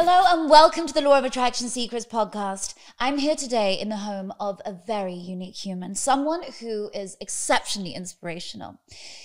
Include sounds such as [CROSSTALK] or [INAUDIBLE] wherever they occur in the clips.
Hello and welcome to the Law of Attraction Secrets podcast. I'm here today in the home of a very unique human, someone who is exceptionally inspirational.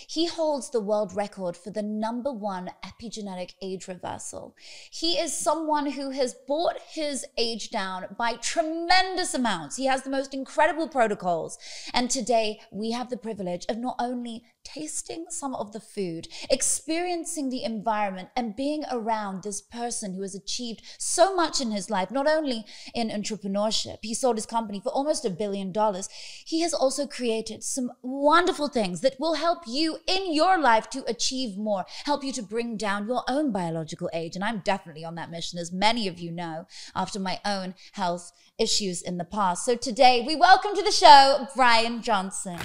He holds the world record for the number one epigenetic age reversal. He is someone who has brought his age down by tremendous amounts. He has the most incredible protocols. And today we have the privilege of not only tasting some of the food, experiencing the environment, and being around this person who has achieved so much in his life, not only in entrepreneurship, he sold his company for almost a billion dollars. He has also created some wonderful things that will help you in your life to achieve more, help you to bring down your own biological age. And I'm definitely on that mission, as many of you know, after my own health issues in the past. So today we welcome to the show Bryan Johnson.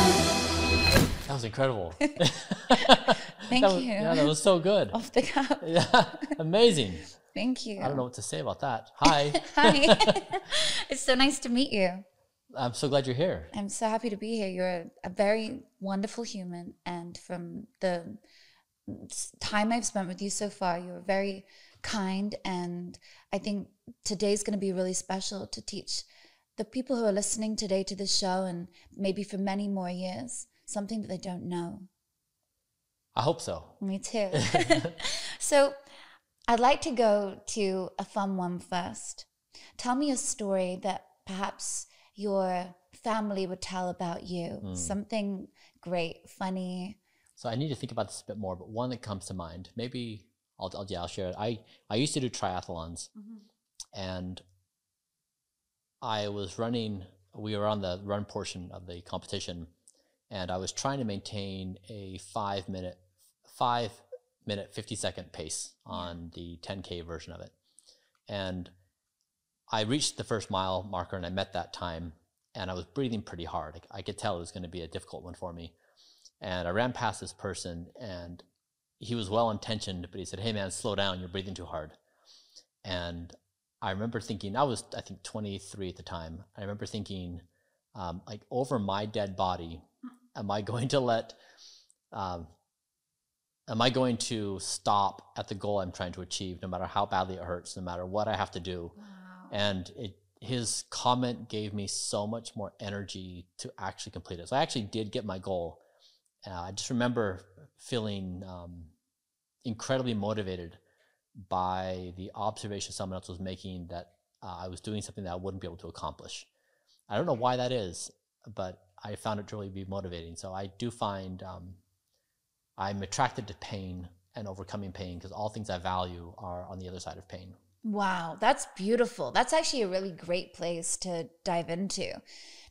That was incredible. [LAUGHS] [LAUGHS] Thank That was- you. Yeah, that was so good. Off the cuff. [LAUGHS] Yeah, amazing. Thank you. I don't know what to say about that. Hi, Hi. it's so nice to meet you. I'm so glad you're here. I'm so happy to be here. You're a, a very wonderful human. And from the time I've spent with you so far, you're very kind. And I think today's going to be really special to teach the people who are listening today to this show and maybe for many more years something that they don't know. I hope so. Me too. [LAUGHS] [LAUGHS] so I'd like to go to a fun one first. Tell me a story that perhaps your family would tell about you. Hmm. Something great, funny. So I need to think about this a bit more, but one that comes to mind, maybe I'll, I'll, yeah, I'll share it. I, I used to do triathlons mm-hmm. and I was running, we were on the run portion of the competition and I was trying to maintain a five minute, five minute, 50 second pace on the 10K version of it. And I reached the first mile marker and I met that time and I was breathing pretty hard. I could tell it was going to be a difficult one for me. And I ran past this person and he was well intentioned, but he said, Hey man, slow down, you're breathing too hard. And I remember thinking, I was, I think, 23 at the time. I remember thinking, um, like, over my dead body, am I going to let, um, am I going to stop at the goal I'm trying to achieve, no matter how badly it hurts, no matter what I have to do? And it, his comment gave me so much more energy to actually complete it. So I actually did get my goal. Uh, I just remember feeling um, incredibly motivated by the observation someone else was making that uh, I was doing something that I wouldn't be able to accomplish. I don't know why that is, but I found it to really be motivating. So I do find um, I'm attracted to pain and overcoming pain because all things I value are on the other side of pain. Wow, that's beautiful. That's actually a really great place to dive into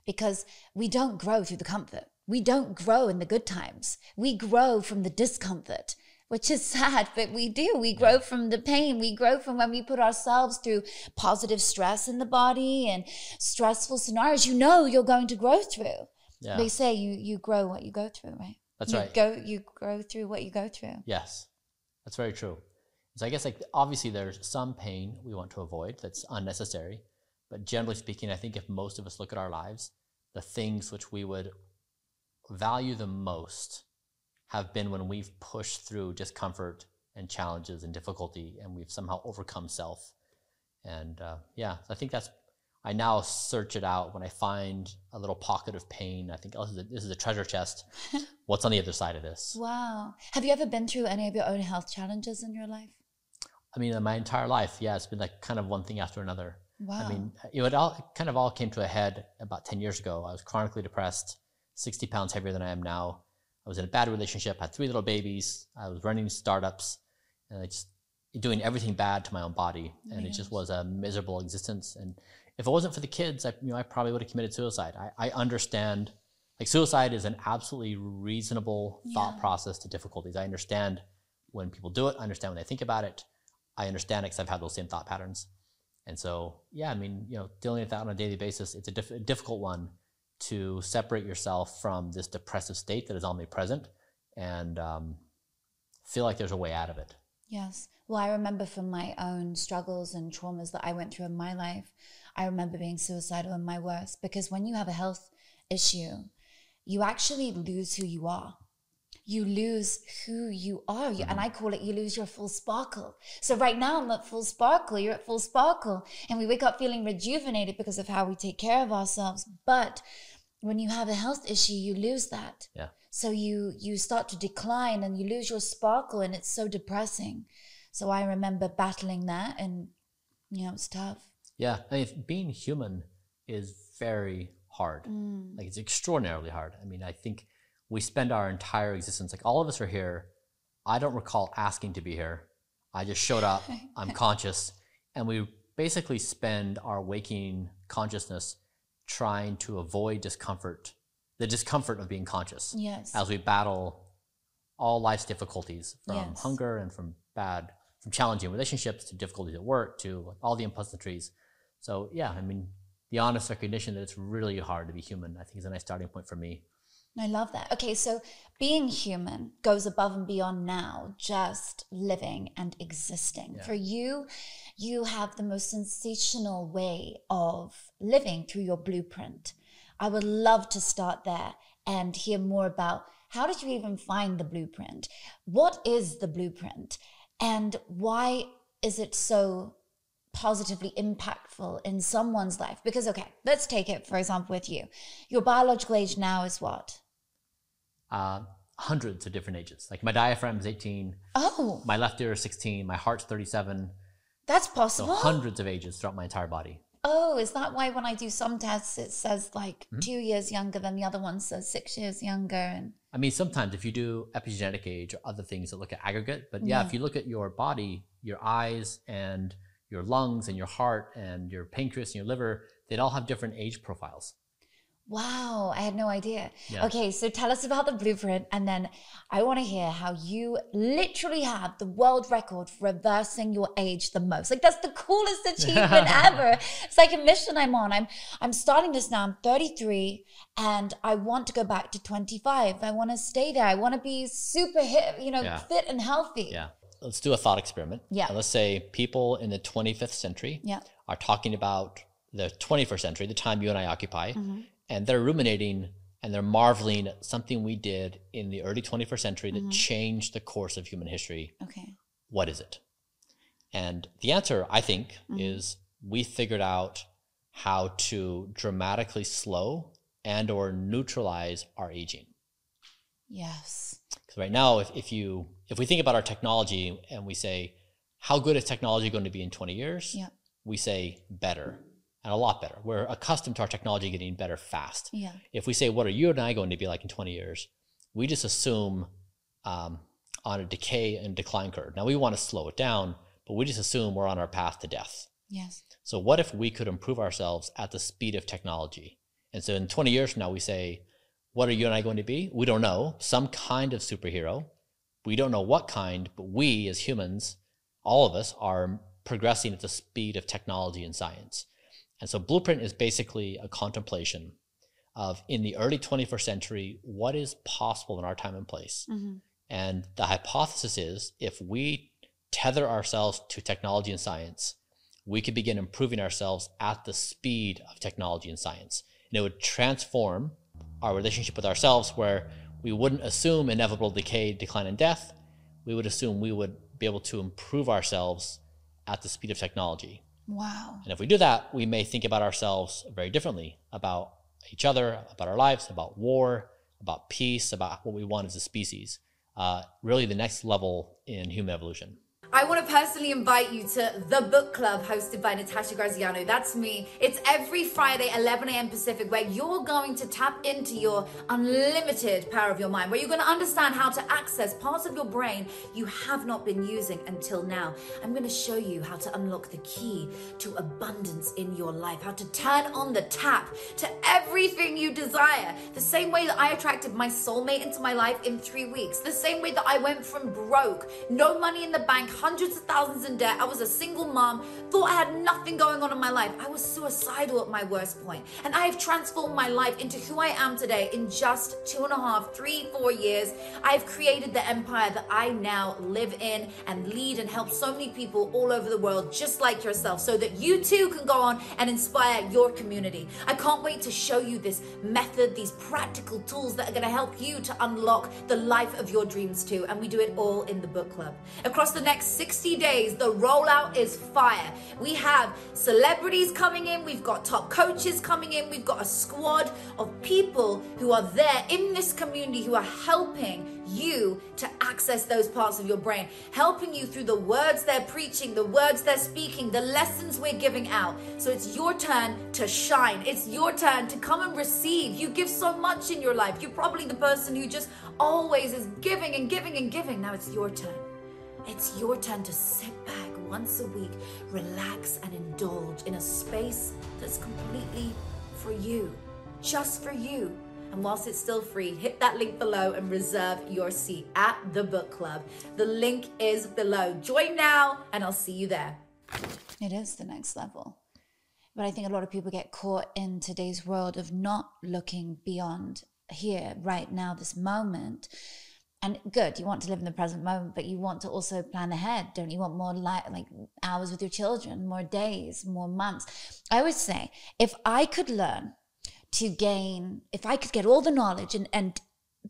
because we don't grow through the comfort. We don't grow in the good times. We grow from the discomfort, which is [LAUGHS] sad, but we do. We grow from the pain. We grow from when we put ourselves through positive stress in the body and stressful scenarios you know you're going to grow through. Yeah, They say you you grow what you go through, right? that's you right. Go you grow through what you go through. Yes, that's very true. So I guess like obviously there's some pain we want to avoid that's unnecessary, but generally speaking, I think if most of us look at our lives, the things which we would value the most have been when we've pushed through discomfort and challenges and difficulty, and we've somehow overcome self. And uh, yeah, I think that's. I now search it out when I find a little pocket of pain. I think, oh, this is a, this is a treasure chest. [LAUGHS] What's on the other side of this? Wow. Have you ever been through any of your own health challenges in your life? I mean, my entire life, yeah, it's been like kind of one thing after another. Wow. I mean, it would all it kind of all came to a head about ten years ago. I was chronically depressed, sixty pounds heavier than I am now. I was in a bad relationship, had three little babies. I was running startups, and I just doing everything bad to my own body, and it just was a miserable existence. And if it wasn't for the kids, I, you know, I probably would have committed suicide. I, I understand, like suicide is an absolutely reasonable thought process to difficulties. I understand when people do it. I understand when they think about it. I understand it because I've had those same thought patterns. And so, yeah, I mean, you know, dealing with that on a daily basis, it's a, diff- difficult one to separate yourself from this depressive state that is omnipresent and um, feel like there's a way out of it. Yes. Well, I remember from my own struggles and traumas that I went through in my life, I remember being suicidal in my worst because when you have a health issue, you actually lose who you are. You lose who you are. You, And I call it you lose your full sparkle. So right now I'm at full sparkle. You're at full sparkle. And we wake up feeling rejuvenated because of how we take care of ourselves. But when you have a health issue, you lose that. Yeah. So you you start to decline and you lose your sparkle and it's so depressing. So I remember battling that and you know, it's tough. Yeah, I mean, being human is very hard. Mm. Like it's extraordinarily hard. I mean, I think we spend our entire existence like all of us are here. I don't recall asking to be here. I just showed up. [LAUGHS] I'm conscious, and we basically spend our waking consciousness trying to avoid discomfort, the discomfort of being conscious, Yes. as we battle all life's difficulties from Yes. hunger and from bad, from challenging relationships to difficulties at work to all the unpleasantries. So yeah, I mean, the honest recognition that it's really hard to be human, I think, is a nice starting point for me. I love that. Okay, so being human goes above and beyond now just living and existing. Yeah. For you, you have the most sensational way of living through your blueprint. I would love to start there and hear more about how did you even find the blueprint? What is the blueprint? And why is it so positively impactful in someone's life? Because, okay, let's take it, for example, with you. Your biological age now is what? Uh, hundreds of different ages. Like my diaphragm is 18, Oh, my left ear is 16, my heart's 37. that's So possible. hundreds of ages throughout my entire body. oh, is that why when I do some tests, it says like Hmm? two years younger than the other one says six years younger? And I mean, sometimes if you do epigenetic age or other things that look at aggregate, but yeah, Yeah. if you look at your body, your eyes and your lungs and your heart and your pancreas and your liver, they'd all have different age profiles. Wow, I had no idea. Yeah. Okay, so tell us about the blueprint, and then I want to hear how you literally have the world record for reversing your age the most. Like that's the coolest achievement [LAUGHS] ever. It's like a mission I'm on. I'm I'm starting this now. I'm 33, and I want to go back to 25. I want to stay there. I want to be super hit, you know, Yeah. fit and healthy. Yeah. Let's do a thought experiment. Yeah. And let's say people in the 25th century Yeah. are talking about the 21st century, the time you and I occupy, Mm-hmm. And they're ruminating and they're marveling at something we did in the early 21st century Mm-hmm. that changed the course of human history. Okay. What is it? And the answer, I think, Mm-hmm. is we figured out how to dramatically slow and or neutralize our aging. Yes. Because right now, if, if you if we think about our technology and we say, how good is technology going to be in 20 years? Yeah. We say better and a lot better. We're accustomed to our technology getting better fast. Yeah. If we say, what are you and I going to be like in 20 years? We just assume um, on a decay and decline curve. Now we want to slow it down, but we just assume we're on our path to death. Yes. So what if we could improve ourselves at the speed of technology? And so in 20 years from now, we say, what are you and I going to be? We don't know. Some kind of superhero. We don't know what kind, but we as humans, all of us, are progressing at the speed of technology and science. And so Blueprint is basically a contemplation of in the early 21st century, what is possible in our time and place. Mm-hmm. And the hypothesis is if we tether ourselves to technology and science, we could begin improving ourselves at the speed of technology and science. And it would transform our relationship with ourselves where we wouldn't assume inevitable decay, decline, and death. We would assume we would be able to improve ourselves at the speed of technology. Wow. And if we do that, we may think about ourselves very differently about each other, about our lives, about war, about peace, about what we want as a species. Uh, really, the next level in human evolution. Want to personally invite you to the book club hosted by Natasha Graziano. That's me. It's every Friday, 11 a.m. Pacific, where you're going to tap into your unlimited power of your mind, where you're going to understand how to access parts of your brain you have not been using until now. I'm going to show you how to unlock the key to abundance in your life, how to turn on the tap to everything you desire. The same way that I attracted my soulmate into my life in three weeks, the same way that I went from broke, no money in the bank, $100 hundreds of thousands in debt. I was a single mom, thought I had nothing going on in my life. I was suicidal at my worst point. And I have transformed my life into who I am today in just two and a half, three, four years. I've created the empire that I now live in and lead and help so many people all over the world, just like yourself, so that you too can go on and inspire your community. I can't wait to show you this method, these practical tools that are going to help you to unlock the life of your dreams too. And we do it all in the book club. Across the next 60 days, the rollout is fire. We have celebrities coming in, we've got top coaches coming in, we've got a squad of people who are there in this community who are helping you to access those parts of your brain, helping you through the words they're preaching, the words they're speaking, the lessons we're giving out. So it's your turn to shine. It's your turn to come and receive. You give so much in your life. You're probably the person who just always is giving and giving and giving. Now it's your turn. It's your turn to sit back once a week, relax and indulge in a space that's completely for you, just for you. And whilst it's still free, hit that link below and reserve your seat at the book club. The link is below. Join now, and I'll see you there. It is the next level. But I think a lot of people get caught in today's world of not looking beyond here, right now, this moment. And good, you want to live in the present moment, but you want to also plan ahead, don't you? Want more li- like hours with your children, more days, more months. I always say, if I could learn to gain, if I could get all the knowledge and, and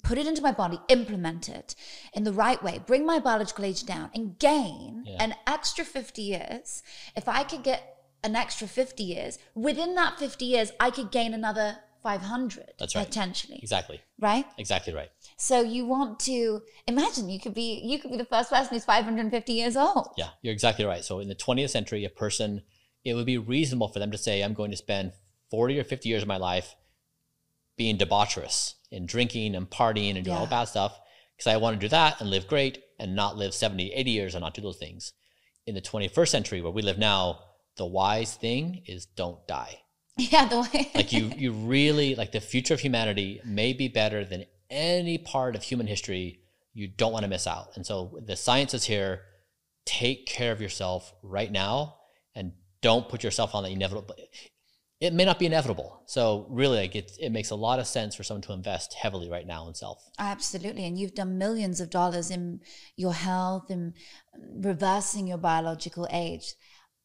put it into my body, implement it in the right way, bring my biological age down and gain Yeah. an extra 50 years, if I could get an extra 50 years, within that 50 years, I could gain another 500 That's right. potentially. Exactly. Right? Exactly right. So you want to imagine you could be you could be the first person who's 550 years old. Yeah, you're exactly right. So in the 20th century, a person, it would be reasonable for them to say, I'm going to spend 40 or 50 years of my life being debaucherous and drinking and partying and doing all Yeah. the bad stuff because I want to do that and live great and not live 70, 80 years and not do those things. In the 21st century, where we live now, the wise thing is don't die. [LAUGHS] Yeah, the way [LAUGHS] Like you, you really like the future of humanity may be better than any part of human history. You don't want to miss out. And so the science is here. Take care of yourself right now, and don't put yourself on the inevitable. It may not be inevitable. So really, like it, it makes a lot of sense for someone to invest heavily right now in self. Absolutely. And you've done millions of dollars in your health and reversing your biological age.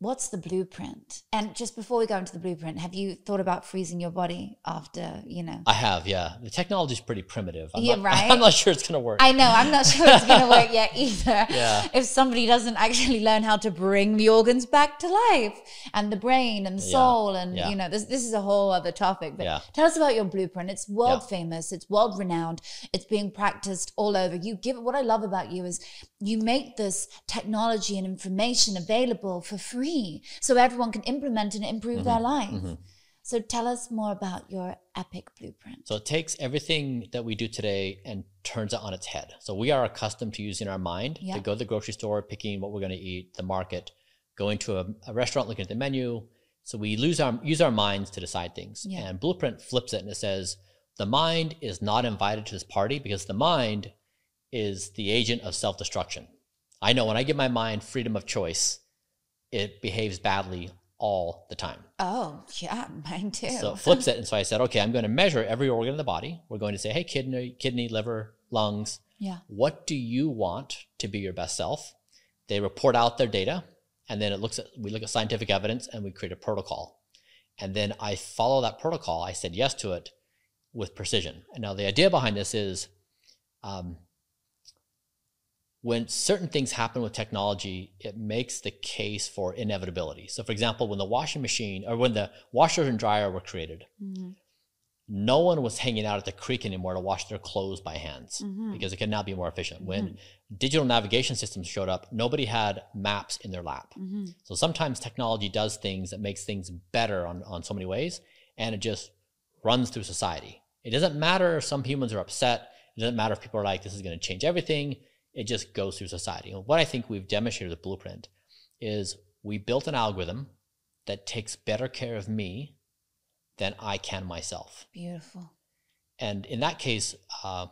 What's the blueprint? And just before we go into the blueprint, have you thought about freezing your body after, you know? I have, yeah. The technology is pretty primitive. I'm Yeah, not, [LAUGHS] right? I'm not sure it's going to work. I know, I'm not sure it's going to work yet [LAUGHS] either. Yeah. If somebody doesn't actually learn how to bring the organs back to life and the brain and the Yeah, soul, and, yeah. you know, this, this is a whole other topic. But Yeah. tell us about your blueprint. It's world Yeah. famous, it's world renowned, it's being practiced all over. You give what I love about you is you make this technology and information available for free so everyone can implement and improve their Mm-hmm. life. So tell us more about your epic blueprint. So it takes everything that we do today and turns it on its head. So we are accustomed to using our mind Yeah. to go to the grocery store, picking what we're going to eat, the market, going to a, a restaurant, looking at the menu. So we lose our use our minds to decide things. Yeah. And Blueprint flips it and it says the mind is not invited to this party because the mind is the agent of self-destruction. I know when I give my mind freedom of choice, it behaves badly all the time. Oh, yeah, mine too. So it [LAUGHS] flips it. And so I said, okay, I'm going to measure every organ in the body. We're going to say, hey, kidney, kidney, liver, lungs, yeah. what do you want to be your best self? They report out their data, and then it looks at we look at scientific evidence and we create a protocol. And then I follow that protocol. I said yes to it with precision. And now the idea behind this is um, when certain things happen with technology, it makes the case for inevitability. So, for example, when the washing machine or when the washer and dryer were created, Mhm. no one was hanging out at the creek anymore to wash their clothes by hands Mhm. because it could now be more efficient. When digital navigation systems showed up, nobody had maps in their lap. Mhm. So sometimes technology does things that makes things better on, on so many ways, and it just runs through society. It doesn't matter if some humans are upset. It doesn't matter if people are like, this is going to change everything. It just goes through society. And what I think we've demonstrated with Blueprint is we built an algorithm that takes better care of me than I can myself. Beautiful. And in that case, uh,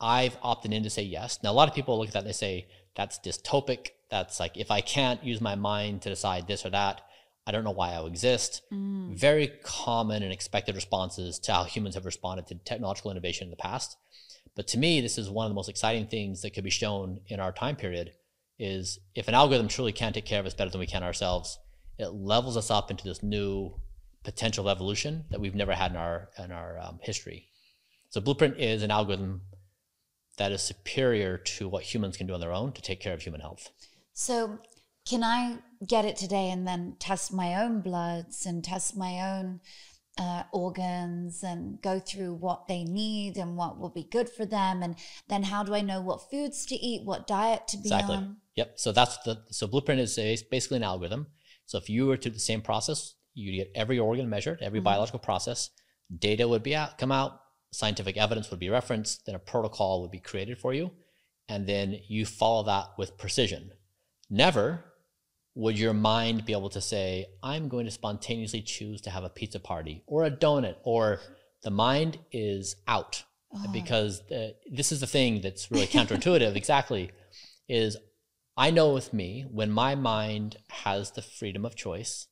I've opted in to say yes. Now, a lot of people look at that and they say, that's dystopic. That's like, if I can't use my mind to decide this or that, I don't know why I exist. Mm. Very common and expected responses to how humans have responded to technological innovation in the past. But to me, this is one of the most exciting things that could be shown in our time period is if an algorithm truly can take care of us better than we can ourselves, it levels us up into this new potential evolution that we've never had in our in our um, history. So Blueprint is an algorithm that is superior to what humans can do on their own to take care of human health. So, can I get it today and then test my own bloods and test my own uh, organs and go through what they need and what will be good for them? And then how do I know what foods to eat, what diet to be Exactly. on? Yep. So that's the so Blueprint is a, basically an algorithm. So if you were to do the same process, you get every organ measured, every Mhm. biological process, data would be out, come out, scientific evidence would be referenced, then a protocol would be created for you, and then you follow that with precision. Never would your mind be able to say, I'm going to spontaneously choose to have a pizza party or a donut, or the mind is out? Oh, because uh, this is the thing that's really counterintuitive [LAUGHS] exactly is i know with me when my mind has the freedom of choice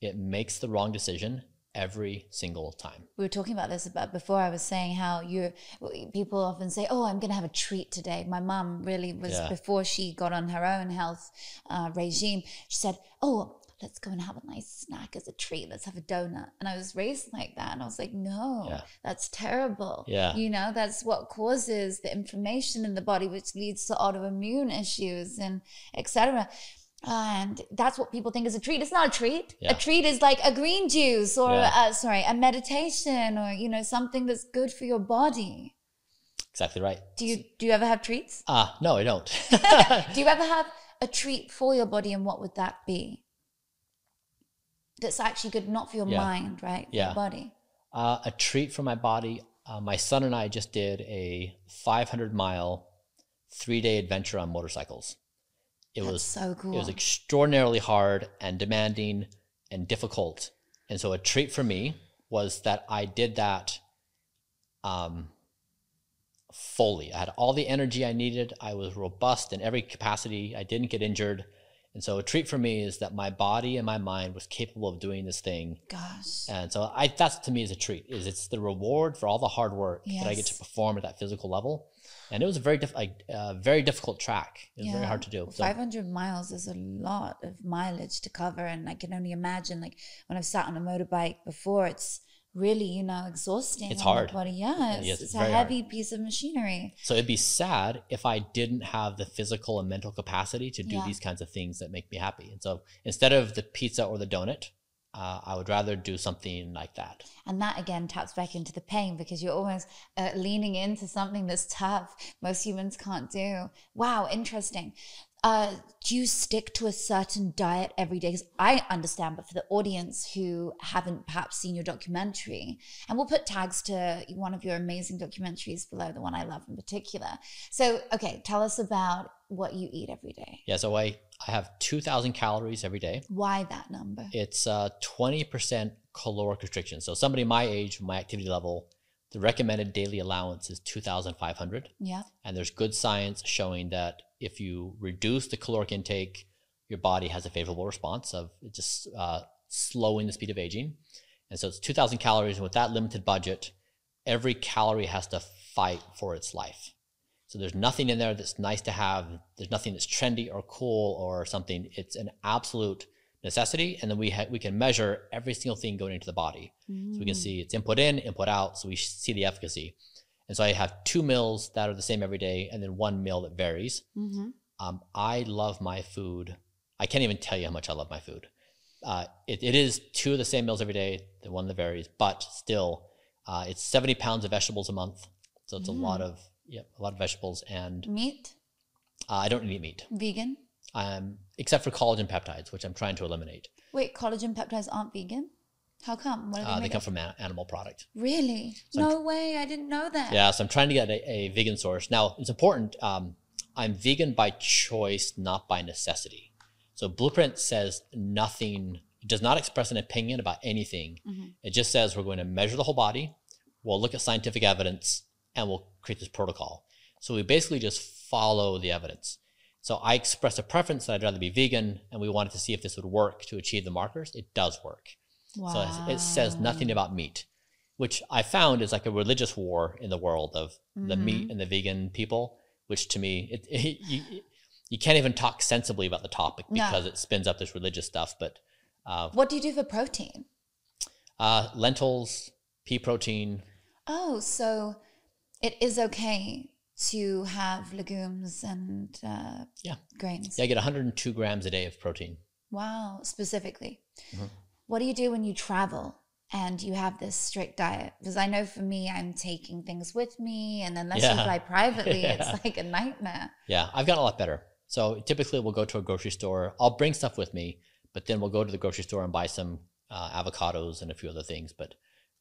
it makes the wrong decision every single time we were talking about this about before. I was saying how you people often say, "Oh, I'm going to have a treat today." My mom really was Yeah. before she got on her own health uh, regime. She said, "Oh, let's go and have a nice snack as a treat. Let's have a donut." And I was raised like that, and I was like, "No, Yeah. that's terrible." Yeah. you know, that's what causes the inflammation in the body, which leads to autoimmune issues and etc. And that's what people think is a treat. It's not a treat. Yeah. A treat is like a green juice or, Yeah. uh, sorry, a meditation or, you know, something that's good for your body. exactly right Do you, do you ever have treats? ah no i don't [LAUGHS] do you ever have a treat for your body and what would that be? That's actually good, not for your Yeah. mind, right? For Yeah. your body. uh, a treat for my body uh, my son and i just did a 500 mile three day adventure on motorcycles it That's was so cool. It was extraordinarily hard and demanding and difficult. And so a treat for me was that I did that um, fully. I had all the energy I needed. I was robust in every capacity. I didn't get injured. And so a treat for me is that my body and my mind was capable of doing this thing. Gosh. And so I that's to me is a treat. Is it's the reward for all the hard work that I get to perform at that physical level. And it was a very diff- like, uh, very difficult track. It was very hard to do. So- 500 miles is a lot of mileage to cover. And I can only imagine, like, when I've sat on a motorbike before, it's really, you know, exhausting. It's hard. Body. Yeah, it's, Yes, it's a heavy piece of machinery. So it'd be sad if I didn't have the physical and mental capacity to do Yeah. these kinds of things that make me happy. And so instead of the pizza or the donut, uh, I would rather do something like that. And that again taps back into the pain because you're almost uh, leaning into something that's tough. Most humans can't do. Wow, interesting. Uh, do you stick to a certain diet every day? Because I understand, but for the audience who haven't perhaps seen your documentary, and we'll put tags to one of your amazing documentaries below, the one I love in particular. So, okay, tell us about what you eat every day. Yeah. So I, I have 2,000 calories every day. Why that number? It's uh, 20% caloric restriction. So somebody my age, my activity level, the recommended daily allowance is 2,500. Yeah. And there's good science showing that if you reduce the caloric intake, your body has a favorable response of just uh, slowing the speed of aging. And so it's 2,000 calories. And with that limited budget, every calorie has to fight for its life. So there's nothing in there that's nice to have. There's nothing that's trendy or cool or something. It's an absolute necessity. And then we, ha- we can measure every single thing going into the body. So we can see it's input in, input out. So we see the efficacy. And so I have two meals that are the same every day and then one meal that varies. Mm-hmm. Um, I love my food. I can't even tell you how much I love my food. Uh, it, it is two of the same meals every day, the one that varies, but still, uh, it's 70 pounds of vegetables a month. So it's a lot of, yeah, a lot of vegetables. And Meat? uh, I don't eat meat, Vegan? um, except for collagen peptides, which I'm trying to eliminate. Wait, collagen peptides aren't vegan? How come? What are they Uh, they come from an animal product. Really? So no way! I didn't know that. Yeah, so I'm trying to get a, a vegan source. Now, it's important. Um, I'm vegan by choice, not by necessity. So Blueprint says nothing, it does not express an opinion about anything. Mhm. It just says we're going to measure the whole body, we'll look at scientific evidence, and we'll create this protocol. So we basically just follow the evidence. So I expressed a preference that I'd rather be vegan, and we wanted to see if this would work to achieve the markers. It does work. Wow. So it says nothing about meat, which I found is like a religious war in the world of the Mm-hmm. meat and the vegan people. Which to me, it, [LAUGHS] it you, you can't even talk sensibly about the topic No. because it spins up this religious stuff. But uh, What do you do for protein? uh, lentils, pea protein, Oh, so it is okay to have legumes and uh, Yeah. grains. yeah, I get 102 grams a day of protein. Wow, specifically. Mm-hmm. What do you do when you travel and you have this strict diet? Because I know for me, I'm taking things with me, and unless you Yeah. fly privately, [LAUGHS] Yeah. it's like a nightmare. Yeah, I've gotten a lot better. So typically we'll go to a grocery store. I'll bring stuff with me, but then we'll go to the grocery store and buy some uh, avocados and a few other things. But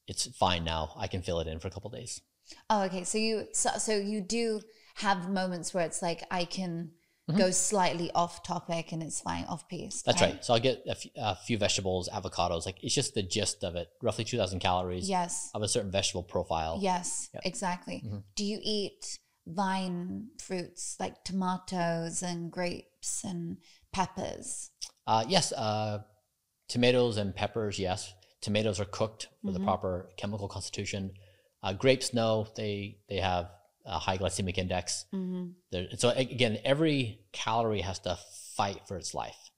it's fine now. I can fill it in for a couple days. Oh, okay. So you so, so you do have moments where it's like I can go slightly off topic and it's fine, off piece. Mm-hmm. That's okay? right. So I'll get a few, vegetables, avocados. Like it's just the gist of it. Roughly 2,000 calories Yes. of a certain vegetable profile. Yes, Yep. exactly. Mhm. Do you eat vine fruits like tomatoes and grapes and peppers? Uh, yes, uh, tomatoes and peppers. Yes, tomatoes are cooked with Mhm. the proper chemical constitution. Uh, grapes, no, they they have a high glycemic index. Mm-hmm. So again, every calorie has to fight for its life.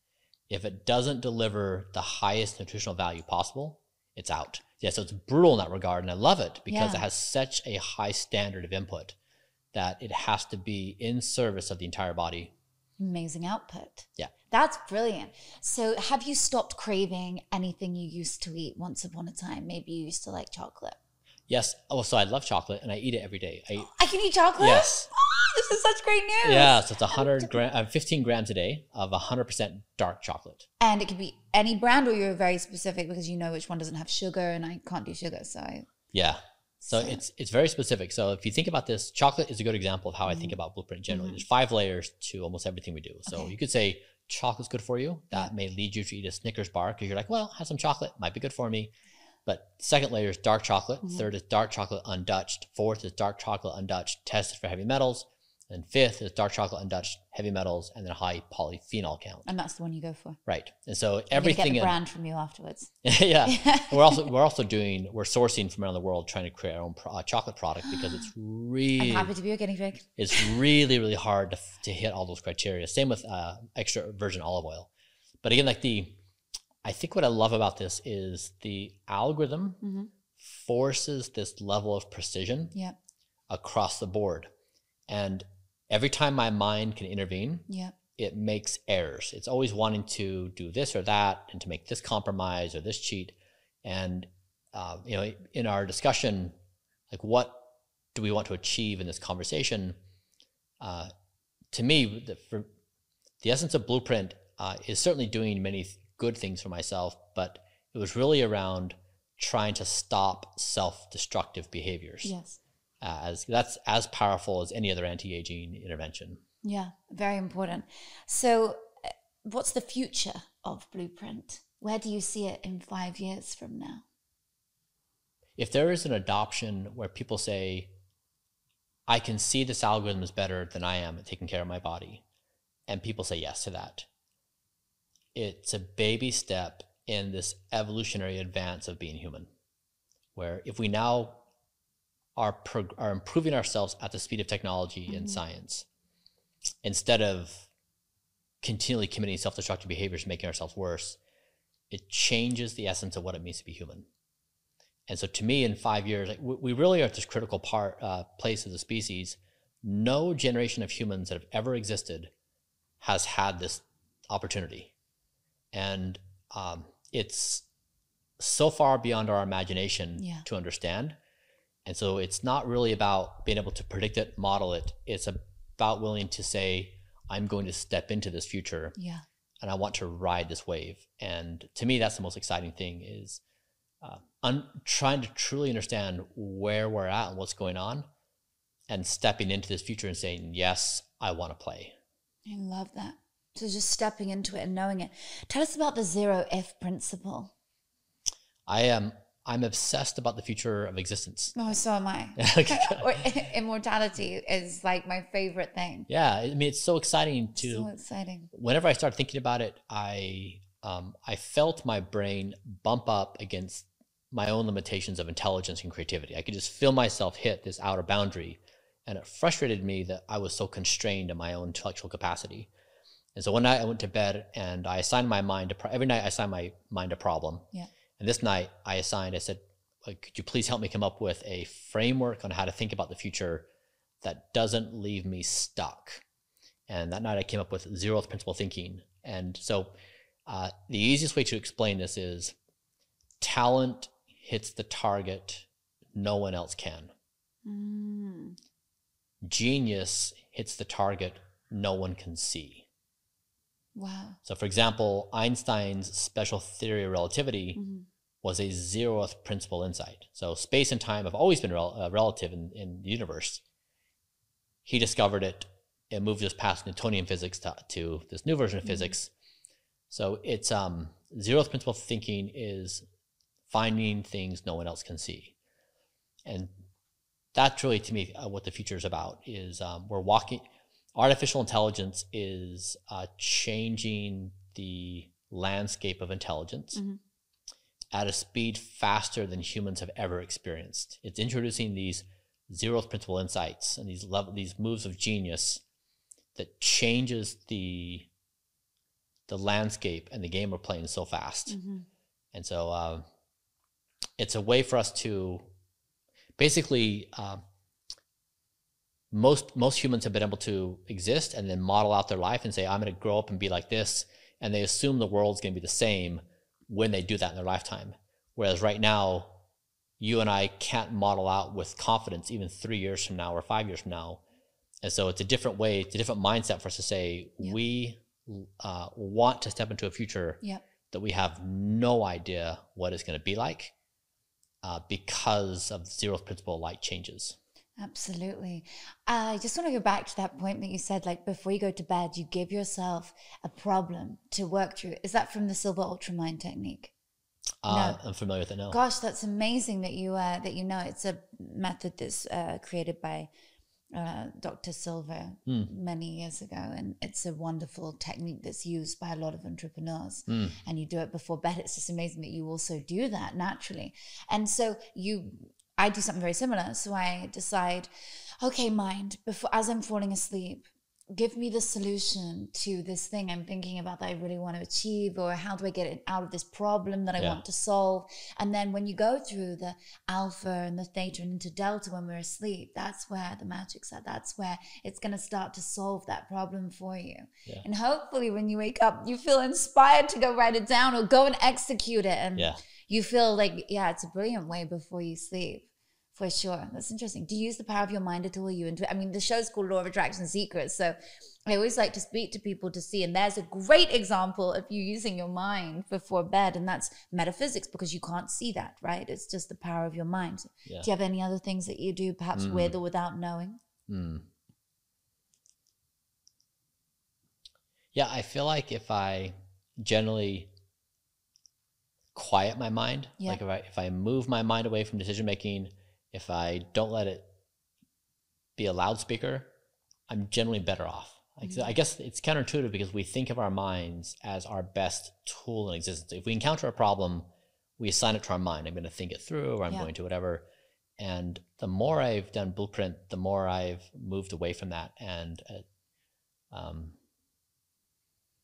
If it doesn't deliver the highest nutritional value possible, it's out. Yeah, so it's brutal in that regard, and I love it because Yeah. it has such a high standard of input that it has to be in service of the entire body. Amazing output. Yeah. That's brilliant. So, have you stopped craving anything you used to eat once upon a time? Maybe you used to like chocolate. Yes. Oh, so I love chocolate, and I eat it every day. I eat, [GASPS] I can eat chocolate? yes. Oh, this is such great news. Yeah, so it's 100 [LAUGHS] gram, uh, 15 grams a day of 100% dark chocolate. And it could be any brand, or you're very specific because you know which one doesn't have sugar, and I can't do sugar. So, Yeah. So So- it's it's very specific. So if you think about this, chocolate is a good example of how I think about blueprint generally. There's five layers to almost everything we do. So Mm-hmm. Okay. you could say chocolate's good for you. That may lead you to eat a Snickers bar because you're like, well, have some chocolate, might be good for me. But second layer is dark chocolate. Mm-hmm. Third is dark chocolate undutched. Fourth is dark chocolate undutched, tested for heavy metals. And fifth is dark chocolate undutched, heavy metals, and then high polyphenol count. and that's the one you go for. Right. And so everything get the in, brand from you afterwards. [LAUGHS] yeah. [LAUGHS] we're also we're also doing we're sourcing from around the world trying to create our own pro- uh, chocolate product because it's [GASPS] I'm really happy to be a guinea pig. it's really really hard to, to hit all those criteria. Same with uh, extra virgin olive oil. But again, like the I think what I love about this is the algorithm Mhm. forces this level of precision Yeah, across the board, and every time my mind can intervene, yeah, it makes errors. It's always wanting to do this or that and to make this compromise or this cheat. And uh, you know, in our discussion, like what do we want to achieve in this conversation? Uh, to me, the, for, the essence of Blueprint uh, is certainly doing many th- good things for myself, but it was really around trying to stop self-destructive behaviors. yes. Uh, as that's as powerful as any other anti-aging intervention. Yeah, very important. So, uh, what's the future of Blueprint? Where do you see it in five years from now? if there is an adoption where people say, I can see this algorithm is better than I am at taking care of my body, and people say yes to that, it's a baby step in this evolutionary advance of being human. Where if we now are, prog- are improving ourselves at the speed of technology and science, instead of continually committing self destructive behaviors, making ourselves worse, it changes the essence of what it means to be human. And so, to me, in five years, like, we we really are at this critical part uh, place of the species. No generation of humans that have ever existed has had this opportunity, and um, it's so far beyond our imagination Yeah. to understand. And so, it's not really about being able to predict it, model it. It's about willing to say, "I'm going to step into this future." Yeah, and I want to ride this wave. And to me, that's the most exciting thing is uh, un- trying to truly understand where we're at and what's going on, and stepping into this future and saying, "Yes, I want to play." I love that. So, just stepping into it and knowing it. Tell us about the zeroth principle. I am. I'm obsessed about the future of existence. Oh, so am I. [LAUGHS] [LAUGHS] or [LAUGHS] immortality is like my favorite thing. Yeah, I mean it's so exciting to. So exciting. Whenever I start thinking about it, I um, I felt my brain bump up against my own limitations of intelligence and creativity. I could just feel myself hit this outer boundary, and it frustrated me that I was so constrained in my own intellectual capacity. And so one night I went to bed and I assigned my mind to pro- every night I assigned my mind a problem. Yeah. And this night I assigned, I said, could you please help me come up with a framework on how to think about the future that doesn't leave me stuck? And that night I came up with zeroth principle thinking. And so uh, the easiest way to explain this is talent hits the target no one else can. Mm. Genius hits the target no one can see. Wow. So, for example, Einstein's special theory of relativity Mhm. was a zeroth principle insight. So, space and time have always been rel- uh, relative in, in the universe. He discovered it and moved us past Newtonian physics to, to this new version of physics. So, it's um, zeroth principle thinking is finding things no one else can see. And that's really to me uh, what the future is about is um, we're walking artificial intelligence is uh, changing the landscape of intelligence Mhm. at a speed faster than humans have ever experienced. It's introducing these zeroth principle insights and these level, these moves of genius that changes the the landscape and the game we're playing so fast. Mhm. And so uh, it's a way for us to basically uh, most most humans have been able to exist and then model out their life and say I'm going to grow up and be like this, and they assume the world's going to be the same when they do that in their lifetime. Whereas right now, you and I can't model out with confidence even three years from now or five years from now. And so it's a different way, it's a different mindset for us to say Yeah. we uh, want to step into a future that we have no idea what it's going to be like uh, because of zeroth principle light changes. Absolutely. I just want to go back to that point that you said, like before you go to bed, you give yourself a problem to work through. Is that from the Silva Ultramind technique? Uh, I'm familiar with it now. Gosh, that's amazing that you uh, that you know it's a method that's uh, created by uh, Dr. Silva Hmm. many years ago, and it's a wonderful technique that's used by a lot of entrepreneurs. Hmm. And you do it before bed. It's just amazing that you also do that naturally. And so you, I do something very similar. So I decide, okay, mind, before as I'm falling asleep, give me the solution to this thing I'm thinking about that I really want to achieve, or how do I get it out of this problem that I Yeah. want to solve? And then when you go through the alpha and the theta and into delta when we're asleep, that's where the magic's at. That's where it's going to start to solve that problem for you. Yeah. And hopefully, when you wake up, you feel inspired to go write it down or go and execute it. And Yeah. you feel like, yeah, it's a brilliant way before you sleep. For sure. That's interesting. Do you use the power of your mind at all? You into I mean, the show's called Law of Attraction Secrets. So I always like to speak to people to see. And there's a great example of you using your mind before bed. And that's metaphysics because you can't see that, right? It's just the power of your mind. Yeah. Do you have any other things that you do, perhaps Mm. with or without knowing? Hmm. Yeah, I feel like if I generally quiet my mind, Yeah. like if I if I move my mind away from decision making, if I don't let it be a loudspeaker, I'm generally better off. Like, so I guess it's counterintuitive because we think of our minds as our best tool in existence. If we encounter a problem, we assign it to our mind. I'm going to think it through, or I'm Yeah. going to whatever. And the more I've done Blueprint, the more I've moved away from that, and uh, um,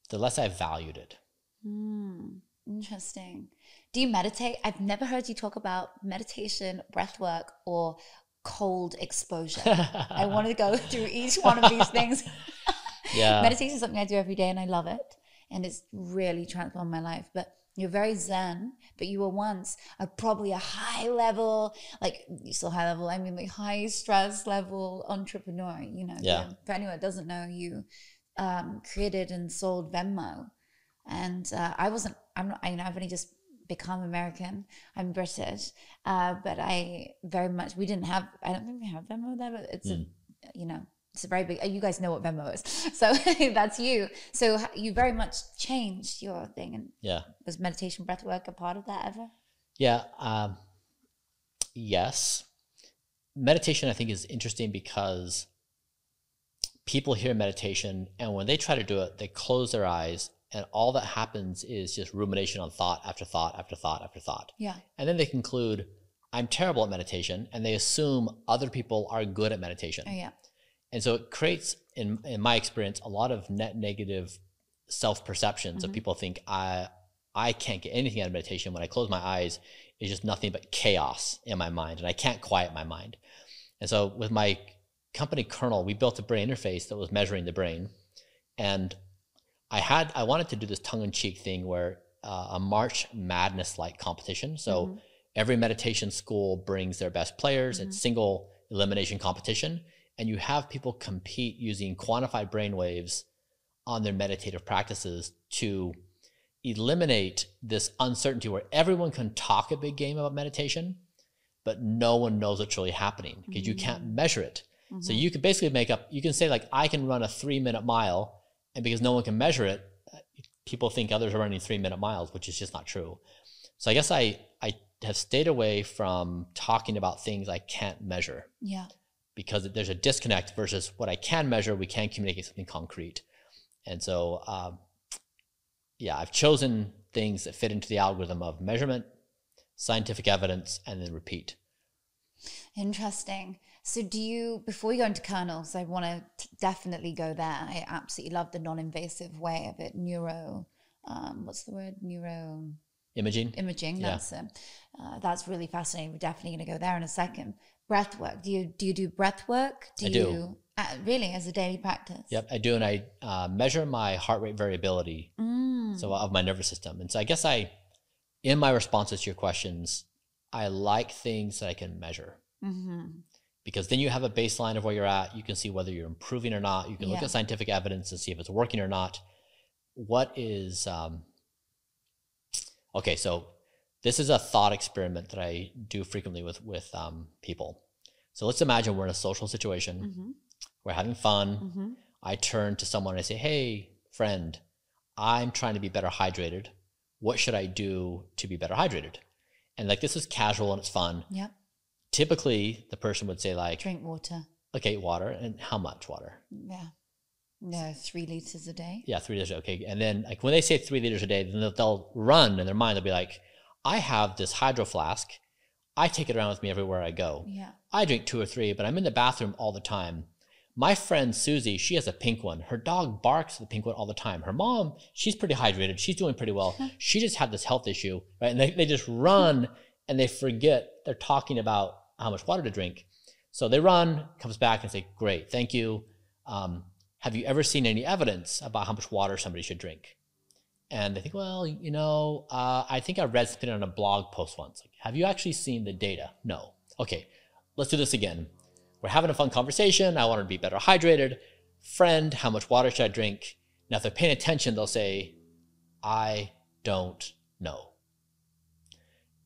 the less I've valued it. Hmm. Interesting. Do you meditate? I've never heard you talk about meditation, breath work, or cold exposure. I [LAUGHS] wanted to go through each one of these things. [LAUGHS] yeah, Meditation is something I do every day and I love it. And it's really transformed my life. But you're very zen, but you were once a probably a high level, like you still high level, I mean like high stress level entrepreneur, you know. Yeah. For anyone that doesn't know, you um, created and sold Venmo. And uh, I wasn't, I'm not, I, you know, I've only just become American. I'm British. Uh, but I very much, we didn't have, I don't think we have Venmo there, but it's a, you know, it's a very big, you guys know what Venmo is. [LAUGHS] So [LAUGHS] that's you. So you very much changed your thing. And yeah. was meditation breath work a part of that ever? Yeah, um, yes. Meditation, I think, is interesting because people hear meditation and when they try to do it, they close their eyes and all that happens is just rumination on thought after thought after thought after thought. Yeah. And then they conclude, I'm terrible at meditation, and they assume other people are good at meditation. Oh, yeah. And so it creates, in, in my experience, a lot of net negative self perceptions Mm-hmm. of people think I I can't get anything out of meditation. When I close my eyes, it's just nothing but chaos in my mind, and I can't quiet my mind. And so with my company kernel, we built a brain interface that was measuring the brain, and I had I wanted to do this tongue in cheek thing where uh, a March Madness like competition. So Mhm. every meditation school brings their best players. Mhm. It's single elimination competition, and you have people compete using quantified brain waves on their meditative practices to eliminate this uncertainty where everyone can talk a big game about meditation, but no one knows what's really happening because you can't measure it. So Mhm. you can basically make up, you can say, like, I can run a three minute mile, and because no one can measure it, people think others are running three minute miles, which is just not true. So I guess I, I have stayed away from talking about things I can't measure Yeah. because there's a disconnect versus what I can measure, we can communicate something concrete. And so, um, yeah, I've chosen things that fit into the algorithm of measurement, scientific evidence, and then repeat. Interesting. So, do you, before we go into kernels, I want to definitely go there. I absolutely love the non invasive way of it. Neuro, um, what's the word? Neuro Imaging. imaging. Yeah. That's it. Uh, that's really fascinating. We're definitely going to go there in a second. Breath work. Do you do you do breath work? Do I you do. Uh, really as a daily practice? Yep, I do, and I uh, measure my heart rate variability, Mm. so of my nervous system. And so I guess I, in my responses to your questions, I like things that I can measure hmm because then you have a baseline of where you're at. You can see whether you're improving or not. You can look at scientific evidence and see if it's working or not. What is um, okay? So this is a thought experiment that I do frequently with with um, people. So let's imagine we're in a social situation. hmm We're having fun. hmm I turn to someone and I say, Hey, friend, I'm trying to be better hydrated. What should I do to be better hydrated? And like this is casual and it's fun. Yep. Typically, the person would say, like, Drink water. okay, water. And how much water? Yeah. No, three liters a day. Yeah, three liters. Okay. And then, like, when they say three liters a day, then they'll, they'll run in their mind. They'll be like, I have this hydro flask. I take it around with me everywhere I go. Yeah. I drink two or three, but I'm in the bathroom all the time. My friend Susie, she has a pink one. Her dog barks at the pink one all the time. Her mom, she's pretty hydrated. She's doing pretty well. [LAUGHS] She just had this health issue, right? And they, they just run and they forget they're talking about how much water to drink. So they run, comes back and say, Great, thank you. Um, have you ever seen any evidence about how much water somebody should drink? And they think, well, you know, uh, I think I read something on a blog post once. Like, have you actually seen the data? No. Okay, let's do this again. We're having a fun conversation. I want to be better hydrated. Friend, how much water should I drink? Now, if they're paying attention, they'll say, I don't know.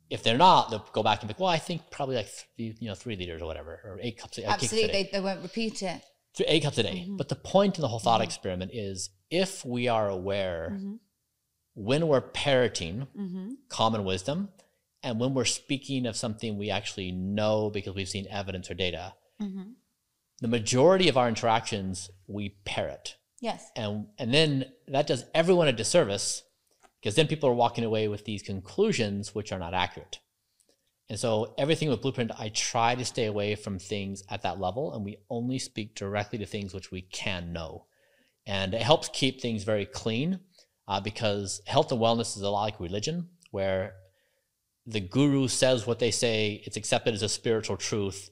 If they're not, they'll go back and be like, well, I think probably like three, you know, three liters or whatever, or eight cups, eight cups a Absolutely. They, they won't repeat it. th- eight cups a day. Mhm. But the point in the whole thought Mhm. experiment is if we are aware hmm when we're parroting hmm common wisdom and when we're speaking of something we actually know because we've seen evidence or data, hmm the majority of our interactions we parrot. Yes. And and then that does everyone a disservice because then people are walking away with these conclusions which are not accurate. And so everything with Blueprint, I try to stay away from things at that level, and we only speak directly to things which we can know. And it helps keep things very clean uh, because health and wellness is a lot like religion, where the guru says what they say, it's accepted as a spiritual truth,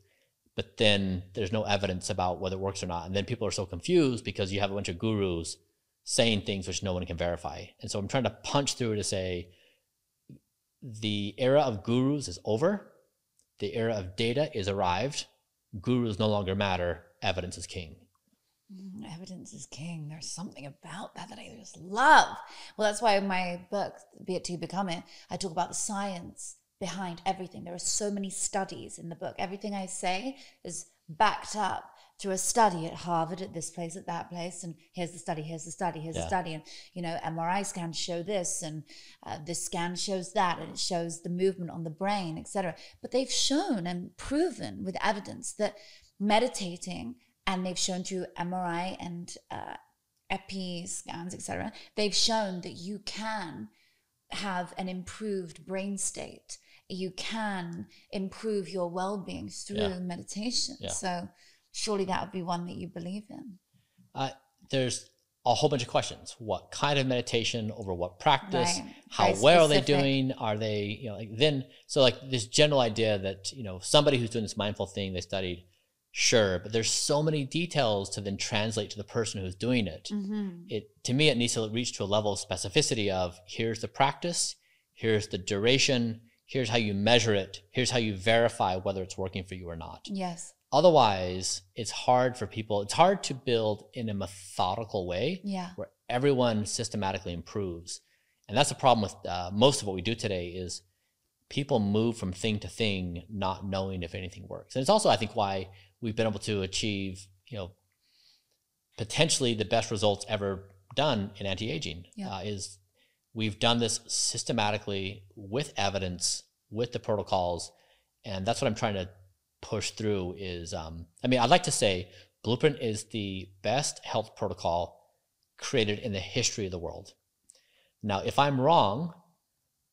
but then there's no evidence about whether it works or not. And then people are so confused because you have a bunch of gurus saying things which no one can verify. And so I'm trying to punch through to say the era of gurus is over, the era of data is arrived. Gurus no longer matter, evidence is king. Mm, Evidence is king. There's something about that that I just love. Well, that's why in my book, Be It To Become It, I talk about the science behind everything. There are so many studies in the book. Everything I say is backed up to a study at Harvard, at this place, at that place, and here's the study, here's the study, here's Yeah. the study, and you know, MRI scans show this, and uh, this scan shows that, and it shows the movement on the brain, etc. But they've shown and proven with evidence that meditating, and they've shown through MRI and uh, epi scans, etc. They've shown that you can have an improved brain state. You can improve your well-being through Yeah. meditation. Yeah. So surely that would be one that you believe in. Uh, there's a whole bunch of questions. What kind of meditation over what practice? Right. How Very well are they specific. doing? Are they, you know, like then, so like this general idea that, you know, somebody who's doing this mindful thing they studied, sure, but there's so many details to then translate to the person who's doing it. Mm-hmm. It, to me, it needs to reach to a level of specificity of here's the practice, here's the duration, here's how you measure it, here's how you verify whether it's working for you or not Yes. Otherwise it's hard for people it's hard to build in a methodical way Yeah. where everyone systematically improves and that's the problem with uh, most of what we do today is people move from thing to thing not knowing if anything works and it's also i think why we've been able to achieve you know potentially the best results ever done in anti-aging Yeah. uh, is we've done this systematically with evidence with the protocols and that's what i'm trying to push through is um, i mean i'd like to say blueprint is the best health protocol created in the history of the world now if i'm wrong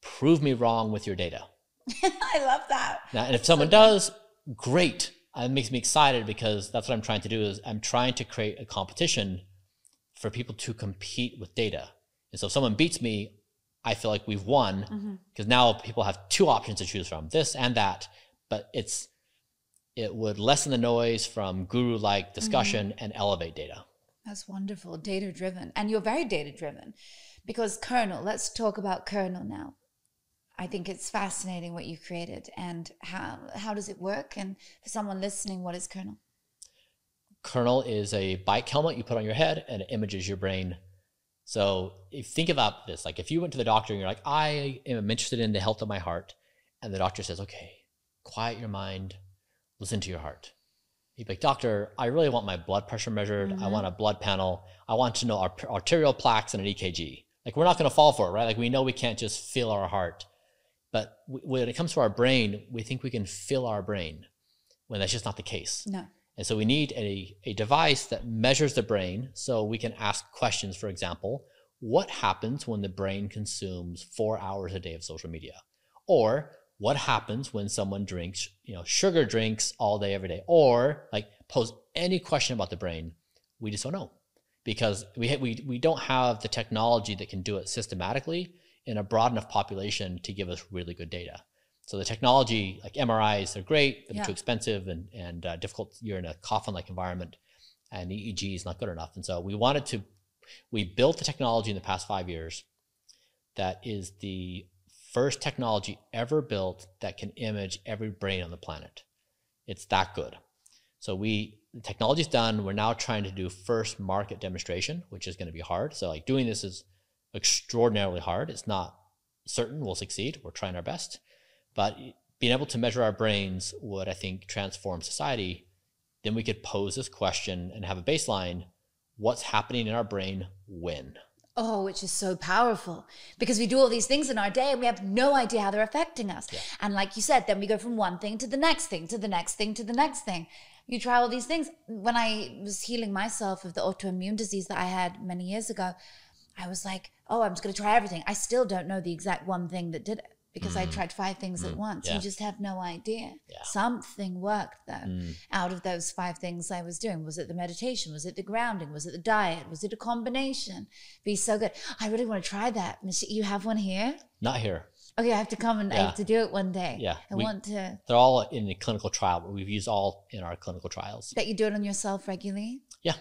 prove me wrong with your data [LAUGHS] I love that. now, and if someone does, great. It makes me excited because that's what I'm trying to do is I'm trying to create a competition for people to compete with data. And so if someone beats me, I feel like we've won because now people have two options to choose from, this and that. But it's it would lessen the noise from guru-like discussion mm-hmm. and elevate data. That's wonderful. Data driven. And you're very data driven because Kernel, let's talk about Kernel now. I think it's fascinating what you created and how how does it work? And for someone listening, what is Kernel? Kernel is a bike helmet you put on your head and it images your brain. So if think about this, like if you went to the doctor and you're like, I am interested in the health of my heart, and the doctor says, okay, quiet your mind, listen to your heart. You'd be like, doctor, I really want my blood pressure measured. I want a mm-hmm. blood panel. I want to know our arterial plaques and an EKG. Like we're not going to fall for it, right? Like we know we can't just feel our heart. But when it comes to our brain, we think we can fill our brain when that's just not the case. No. And so we need a, a device that measures the brain so we can ask questions, for example, what happens when the brain consumes four hours a day of social media? Or what happens when someone drinks, you know, sugar drinks all day, every day? Or like pose any question about the brain, we just don't know because we, we, we don't have the technology that can do it systematically in a broad enough population to give us really good data. So the technology, like MRIs, they're great, but they're too expensive and and uh, difficult. You're in a coffin-like environment, and the EEG is not good enough. And so we wanted to, we built the technology in the past five years that is the first technology ever built that can image every brain on the planet. It's that good. So we the technology's done. We're now trying to do first market demonstration, which is going to be hard. So like doing this is extraordinarily hard. It's not certain we'll succeed. We're trying our best, but being able to measure our brains would, I think, transform society. Then we could pose this question and have a baseline: What's happening in our brain when? Oh, which is so powerful because we do all these things in our day and we have no idea how they're affecting us. And like you said, then we go from one thing to the next thing, to the next thing, to the next thing. You try all these things. When I was healing myself of the autoimmune disease that I had many years ago, I was like, oh, I'm just going to try everything. I still don't know the exact one thing that did it because I mm-hmm. tried five things at mm-hmm. once. Yeah. You just have no idea. Yeah. Something worked though mm. out of those five things I was doing. Was it the meditation? Was it the grounding? Was it the diet? Was it a combination? Be so good. I really want to try that. You have one here? Not here. Okay, I have to come and I have to do it one day. Yeah, I we- want to They're all in the clinical trial, but we've used all in our clinical trials. that you do it on yourself regularly. Yeah.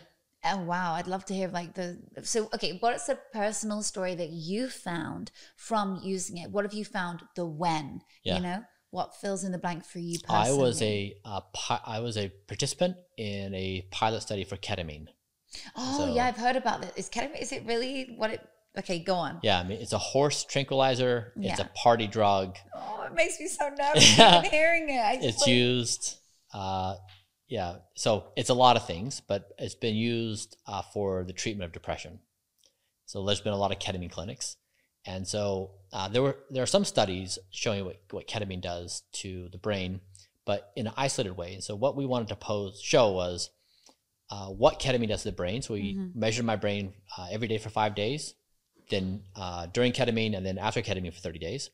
Oh wow, I'd love to hear like the so okay, what's a personal story that you found from using it? What have you found the when? Yeah. You know? What fills in the blank for you I was a uh, pi- I was a participant in a pilot study for ketamine. Oh so- yeah, I've heard about this. Is ketamine is it really what it okay, go on. Yeah, I mean it's a horse tranquilizer. It's a party drug. Oh, it makes me so nervous [LAUGHS] Yeah. hearing it. I It's like- used. Uh, yeah. So it's a lot of things, but it's been used uh, for the treatment of depression. So there's been a lot of ketamine clinics, and so uh, there were there are some studies showing what, what ketamine does to the brain, but in an isolated way. And so what we wanted to pose show was uh, what ketamine does to the brain. So we Mhm. measured my brain uh, every day for five days, then uh, during ketamine, and then after ketamine for 30 days.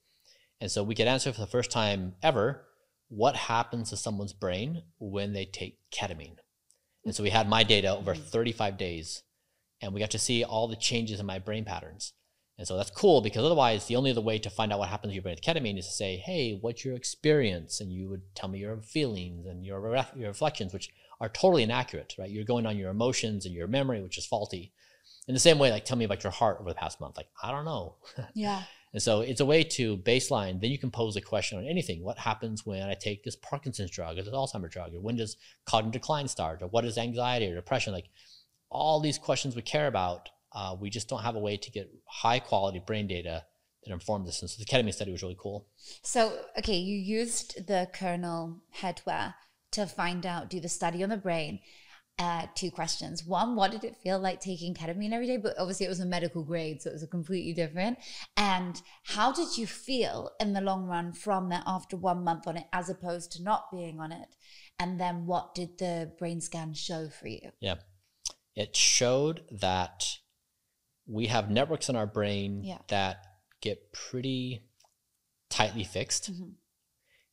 And so we could answer for the first time ever what happens to someone's brain when they take ketamine. And so we had mm. my data over mm. 35 days, and we got to see all the changes in my brain patterns. And so that's cool because otherwise, the only other way to find out what happens to your brain with ketamine is to say, "Hey, what's your experience?" And you would tell me your feelings and your ref- your reflections, which are totally inaccurate, right? You're going on your emotions and your memory, which is faulty. In the same way, like tell me about your heart over the past month. Like I don't know. [LAUGHS] Yeah. And so it's a way to baseline. Then you can pose a question on anything. What happens when I take this Parkinson's drug or this Alzheimer's drug? Or when does cognitive decline start? Or what is anxiety or depression? Like all these questions we care about, uh, we just don't have a way to get high quality brain data that inform this. And so the ketamine study was really cool. So, okay, you used the kernel headwear to find out, do the study on the brain. Uh, two questions. One, what did it feel like taking ketamine every day? But obviously, it was a medical grade, so it was a completely different. And how did you feel in the long run from that after one month on it, as opposed to not being on it? And then, what did the brain scan show for you? Yeah. It showed that we have networks in our brain Yeah. that get pretty tightly fixed. Mhm.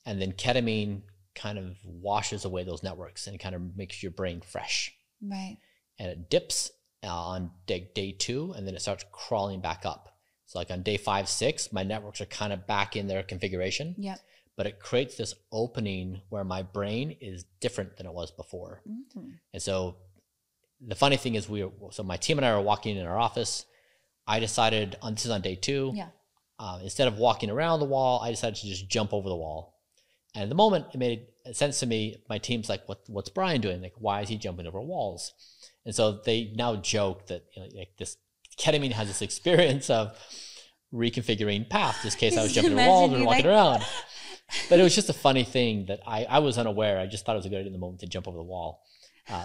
And then ketamine kind of washes away those networks and kind of makes your brain fresh. Right. And it dips uh, on day, day two and then it starts crawling back up. So, like on day five, six, my networks are kind of back in their configuration, Yep. but it creates this opening where my brain is different than it was before. Mhm. And so the funny thing is we were, so my team and I are walking in our office. I decided on this is on day two. Yeah. Uh, instead of walking around the wall, I decided to just jump over the wall. And at the moment, it made sense to me. My team's like, "What? What's Brian doing? Like, why is he jumping over walls?" And so they now joke that you know, like this ketamine has this experience of reconfiguring path. paths. This case, I was [LAUGHS] jumping over walls and walking like- around. [LAUGHS] But it was just a funny thing that I, I was unaware. I just thought it was a good idea in the moment to jump over the wall. Uh,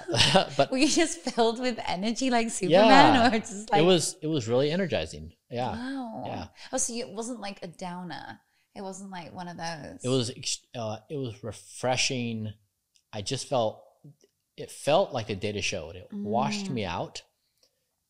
[LAUGHS] but Were you just filled with energy like Superman, Yeah. or just like it was it was really energizing. Yeah, Wow. yeah. Oh, so it wasn't like a downer. It wasn't like one of those. it was uh, it was refreshing. I just felt it felt like the data showed. It washed Mm. me out,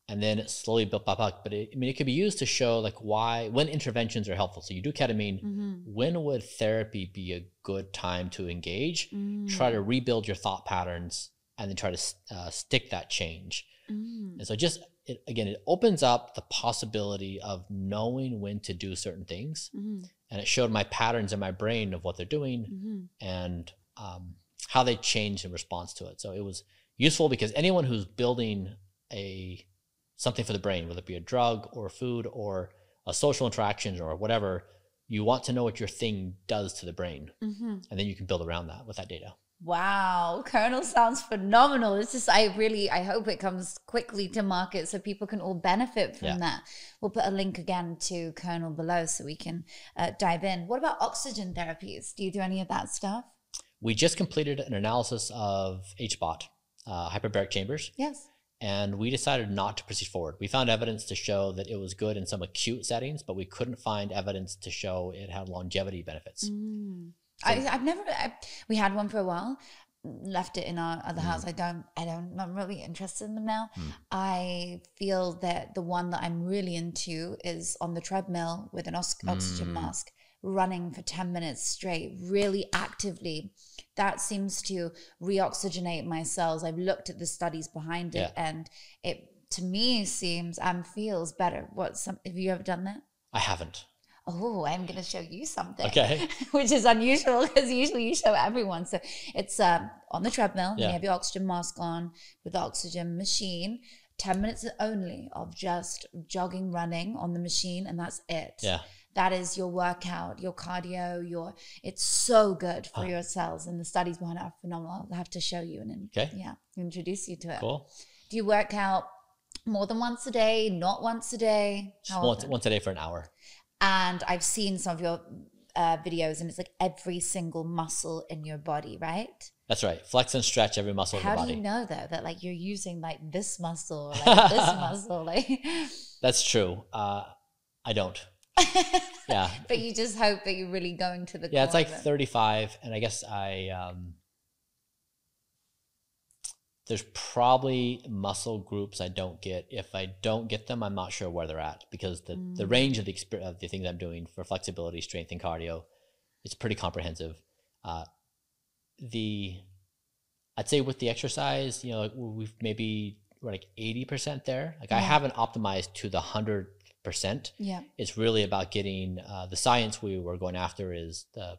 and then it slowly built back up. But it, I mean, it could be used to show like why when interventions are helpful. So you do ketamine. Mhm. When would therapy be a good time to engage? Mm. Try to rebuild your thought patterns, and then try to uh, stick that change. Mm. And so just it, again, it opens up the possibility of knowing when to do certain things. Mhm. And it showed my patterns in my brain of what they're doing Mhm. and um, how they change in response to it. So it was useful because anyone who's building a something for the brain, whether it be a drug or food or a social interaction or whatever, you want to know what your thing does to the brain, Mhm. and then you can build around that with that data. Wow, Kernel sounds phenomenal. It's just, I really, I hope it comes quickly to market so people can all benefit from Yeah. that. We'll put a link again to Kernel below so we can uh, dive in. What about oxygen therapies? Do you do any of that stuff? We just completed an analysis of HBOT, uh, hyperbaric chambers, Yes. and we decided not to proceed forward. We found evidence to show that it was good in some acute settings, but we couldn't find evidence to show it had longevity benefits. Mm. I, I've never. I, we had one for a while. Left it in our other house. I don't. I don't. I'm really interested in them now. Mm. I feel that the one that I'm really into is on the treadmill with an os- oxygen Mm. mask, running for ten minutes straight, really actively. That seems to reoxygenate my cells. I've looked at the studies behind it, Yeah. and it to me seems and feels better. What? Some? Have you ever done that? I haven't. Oh, I'm going to show you something. Okay. [LAUGHS] Which is unusual because usually you show everyone. So it's um, on the treadmill. Yeah. You have your oxygen mask on with the oxygen machine. 10 minutes only of just jogging, running on the machine, and that's it. Yeah. That is your workout, your cardio, your it's so good for Huh. your cells. And the studies behind it are phenomenal. I'll have to show you and then Okay. yeah, introduce you to it. Cool. Do you work out more than once a day, not once a day? Just once, once a day for an hour. And I've seen some of your uh, videos, and it's like every single muscle in your body, right? That's right. Flex and stretch every muscle How in your do body. you know though that like you're using like this muscle, or, like this [LAUGHS] muscle, like? [LAUGHS] That's true. Uh, I don't. [LAUGHS] Yeah. but you just hope that you're really going to the. Yeah, it's like 35, and I guess I um, there's probably muscle groups I don't get. If I don't get them, I'm not sure where they're at because the the Mm. range of the exper- of the things I'm doing for flexibility, strength, and cardio, it's pretty comprehensive. Uh, the I'd say with the exercise, you know, like we've maybe we're like 80% there. Like I haven't optimized to the 100%. Yeah. It's really about getting uh, the science we were going after is the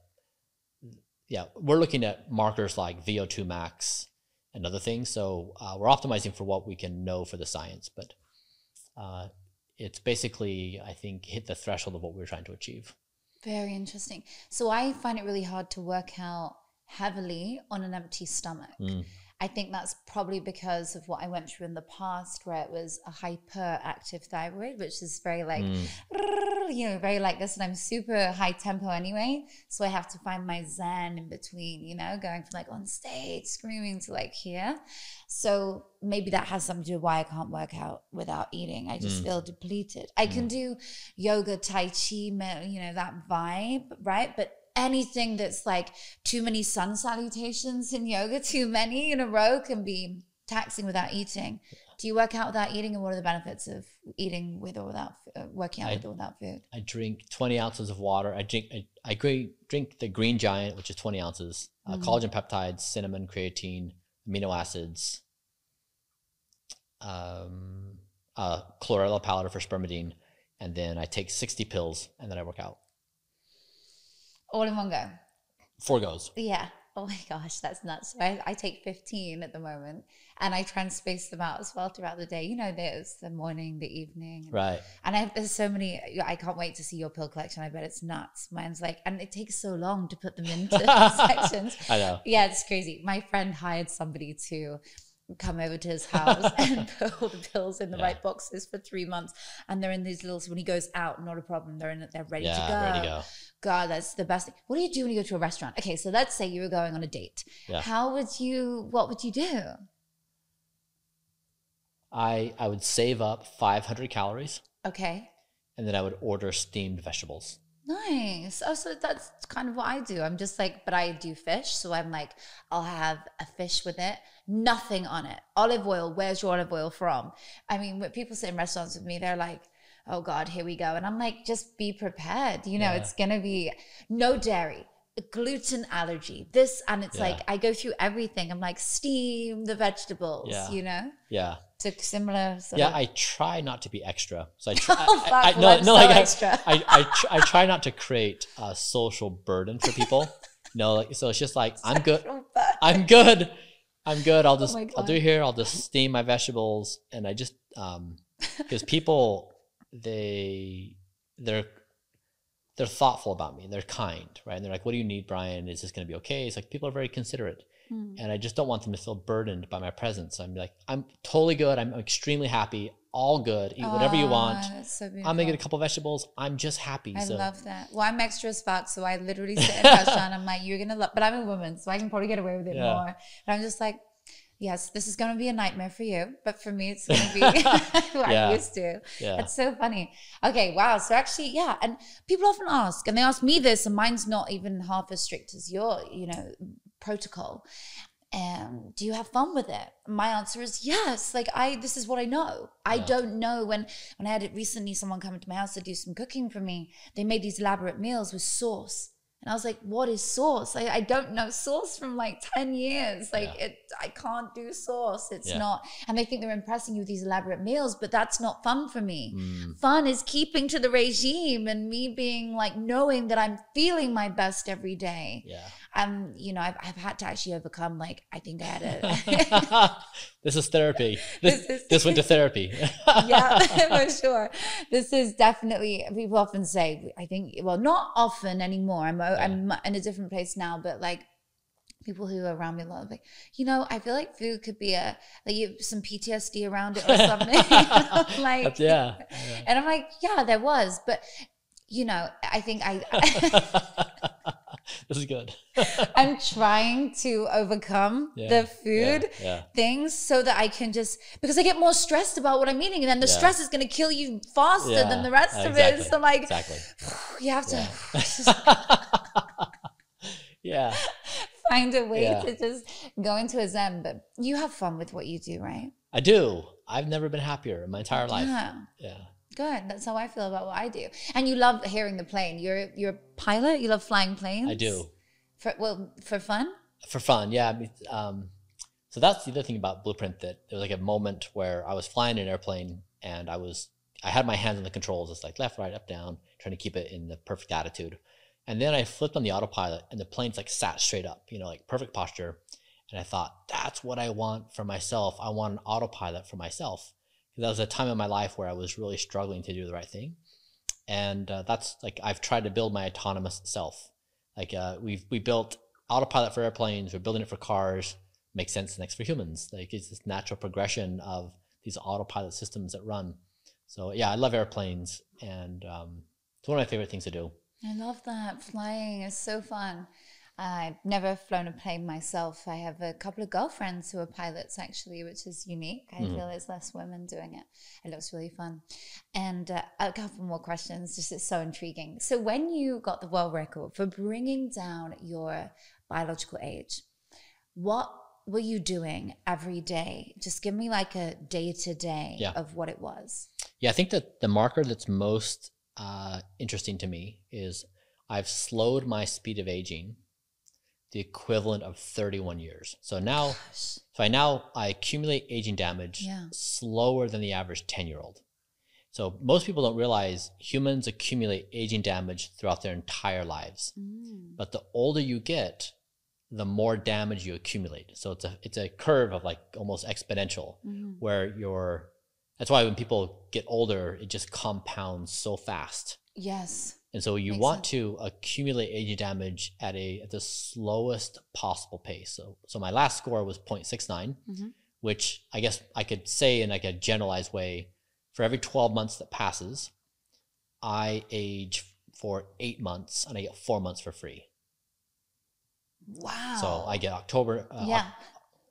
yeah we're looking at markers like VO2 max and other things. So uh, we're optimizing for what we can know for the science, but uh, it's basically I think hit the threshold of what we're trying to achieve. Very interesting. So I find it really hard to work out heavily on an empty stomach. Mm. I think that's probably because of what I went through in the past, where it was a hyperactive thyroid, which is very like, Mm. you know, very like this. And I'm super high tempo anyway. So I have to find my zen in between, you know, going from like on stage screaming to like here. So maybe that has something to do with why I can't work out without eating. I just Mm. feel depleted. I can do yoga, Tai Chi, you know, that vibe, right? But anything that's like too many sun salutations in yoga, [LAUGHS] too many in a row can be taxing without eating. Do you work out without eating, and what are the benefits of eating with or without uh, working out I- with or without food? I drink 20 ounces of water. I drink I, I drink the Green Giant, which is 20 ounces. Uh, Mhm. Collagen peptides, cinnamon, creatine, amino acids, um, uh, chlorella powder for spermidine, and then I take 60 pills, and then I work out. All in one go. Four goes. Yeah. Oh my gosh, that's nuts. So I, I take 15 at the moment and I try and space them out as well throughout the day. You know, there's the morning, the evening. Right. And I have, there's so many, I can't wait to see your pill collection. I bet it's nuts. Mine's like, and it takes so long to put them into [LAUGHS] sections. I know. Yeah, it's crazy. My friend hired somebody to come over to his [LAUGHS] house and [LAUGHS] put all the pills in the Yeah. right boxes for three months. And they're in these little, so when he goes out, not a problem. They're in they're ready yeah, to go. ready to go. God, that's the best thing. What do you do when you go to a restaurant? Okay, so let's say you were going on a date. Yeah. How would you, what would you do? I I would save up 500 calories, Okay. and then I would order steamed vegetables. Nice. Oh, so that's kind of what I do. I'm just like, but I do fish. So I'm like, I'll have a fish with it, nothing on it. Olive oil, where's your olive oil from? I mean, when people sit in restaurants with me, they're like, oh God, here we go. And I'm like, just be prepared. You know, Yeah. it's going to be no dairy, gluten allergy, this. And it's Yeah. like, I go through everything. I'm like, steam the vegetables, Yeah. you know? Yeah. To similar sort Yeah, of. I try not to be extra. So I [LAUGHS] try. Oh, I, I, no, I'm no, so like I, extra. I, I, tr- I try not to create a social burden for people. [LAUGHS] no, like, so it's just like I'm good. I'm good. I'm good. I'll just Oh I'll do here. I'll just steam my vegetables, and I just um because [LAUGHS] people they they're they're thoughtful about me. They're kind, right? And they're like, "What do you need, Brian? Is this going to be okay?" It's like people are very considerate, Hmm. and I just don't want them to feel burdened by my presence. I'm like, I'm totally good. I'm extremely happy. All good. Eat whatever you want. Ah, so I'm gonna get a couple vegetables. I'm just happy. I so love that. Well, I'm extra as fuck, so I literally sit in a restaurant. I'm like, you're gonna love, but I'm a woman, so I can probably get away with it Yeah. more. And I'm just like, yes, this is gonna be a nightmare for you, but for me, it's gonna be [LAUGHS] [LAUGHS] what Yeah. I'm used to. yeah. That's so funny. Okay, wow. So actually, yeah, and people often ask, and they ask me this, and mine's not even half as strict as your, you know, protocol. Um, do you have fun with it? My answer is yes. Like I, this is what I know. I Yeah. don't know when when I had it recently. Someone come into my house to do some cooking for me. They made these elaborate meals with sauce, and I was like, "What is sauce? I, I don't know sauce from like ten years. Like Yeah. it, I can't do sauce. It's Yeah. not." And they think they're impressing you with these elaborate meals, but that's not fun for me Mm, fun is keeping to the regime and me being like knowing that I'm feeling my best every day. yeah. Um, you know, I've, I've had to actually overcome like I think I had a [LAUGHS] this is therapy. [LAUGHS] This, This this, went to [LAUGHS] therapy. yeah, for sure. This is definitely people often say I think well not often anymore. I'm I'm in a different place now, but like people who are around me a lot of like you know I feel like food could be a like you have some PTSD around it or [LAUGHS] something. [LAUGHS] like yeah. yeah. [LAUGHS] And I'm like, yeah, there was, but you know, I think I, [LAUGHS] this is good. [LAUGHS] I'm trying to overcome Yeah, the food Yeah. yeah. things so that I can just because I get more stressed about what I'm eating, and then the stress is going to kill you faster than the rest of it. So like, Exactly. [SIGHS] you have to Yeah. [SIGHS] [LAUGHS] yeah. find a way to just go into a zen. But you have fun with what you do, right? I do. I've never been happier in my entire life. Yeah. Good. That's how I feel about what I do. And you love hearing the plane. You're you're a pilot. You love flying planes. I do. For well, for fun. For fun. Yeah. I mean, um, so that's the other thing about Blueprint that there was like a moment where I was flying an airplane and I was, I had my hands on the controls. It's like left, right, up, down, trying to keep it in the perfect attitude. And then I flipped on the autopilot and the plane's like sat straight up, you know, like perfect posture. And I thought, that's what I want for myself. I want an autopilot for myself. That was a time in my life where I was really struggling to do the right thing. And uh, that's like, I've tried to build my autonomous self. Like, uh, we've, we built autopilot for airplanes, we're building it for cars. Makes sense next for humans. Like, it's this natural progression of these autopilot systems that run. So, yeah, I love airplanes. And um, it's one of my favorite things to do. I love that. Flying is so fun. I've never flown a plane myself. I have a couple of girlfriends who are pilots, actually, which is unique. I Mhm. feel there's less women doing it. It looks really fun. And uh, a couple more questions, just it's so intriguing. So, when you got the world record for bringing down your biological age, what were you doing every day? Just give me like a day to day of what it was. Yeah, I think that the marker that's most uh, interesting to me is I've slowed my speed of aging the equivalent of 31 years. So now, Gosh. so I now I accumulate aging damage Yeah. slower than the average 10 year old. So most people don't realize humans accumulate aging damage throughout their entire lives. Mm. But the older you get, the more damage you accumulate. So it's a it's a curve of like almost exponential Mhm. where you're that's why when people get older it just compounds so fast Yes. And so you Makes want sense. to accumulate aging damage at a at the slowest possible pace so so my last score was 0.69 Mhm. which i guess i could say in like a generalized way for every 12 months that passes i age for eight months and i get four months for free Wow. so i get october uh, yeah.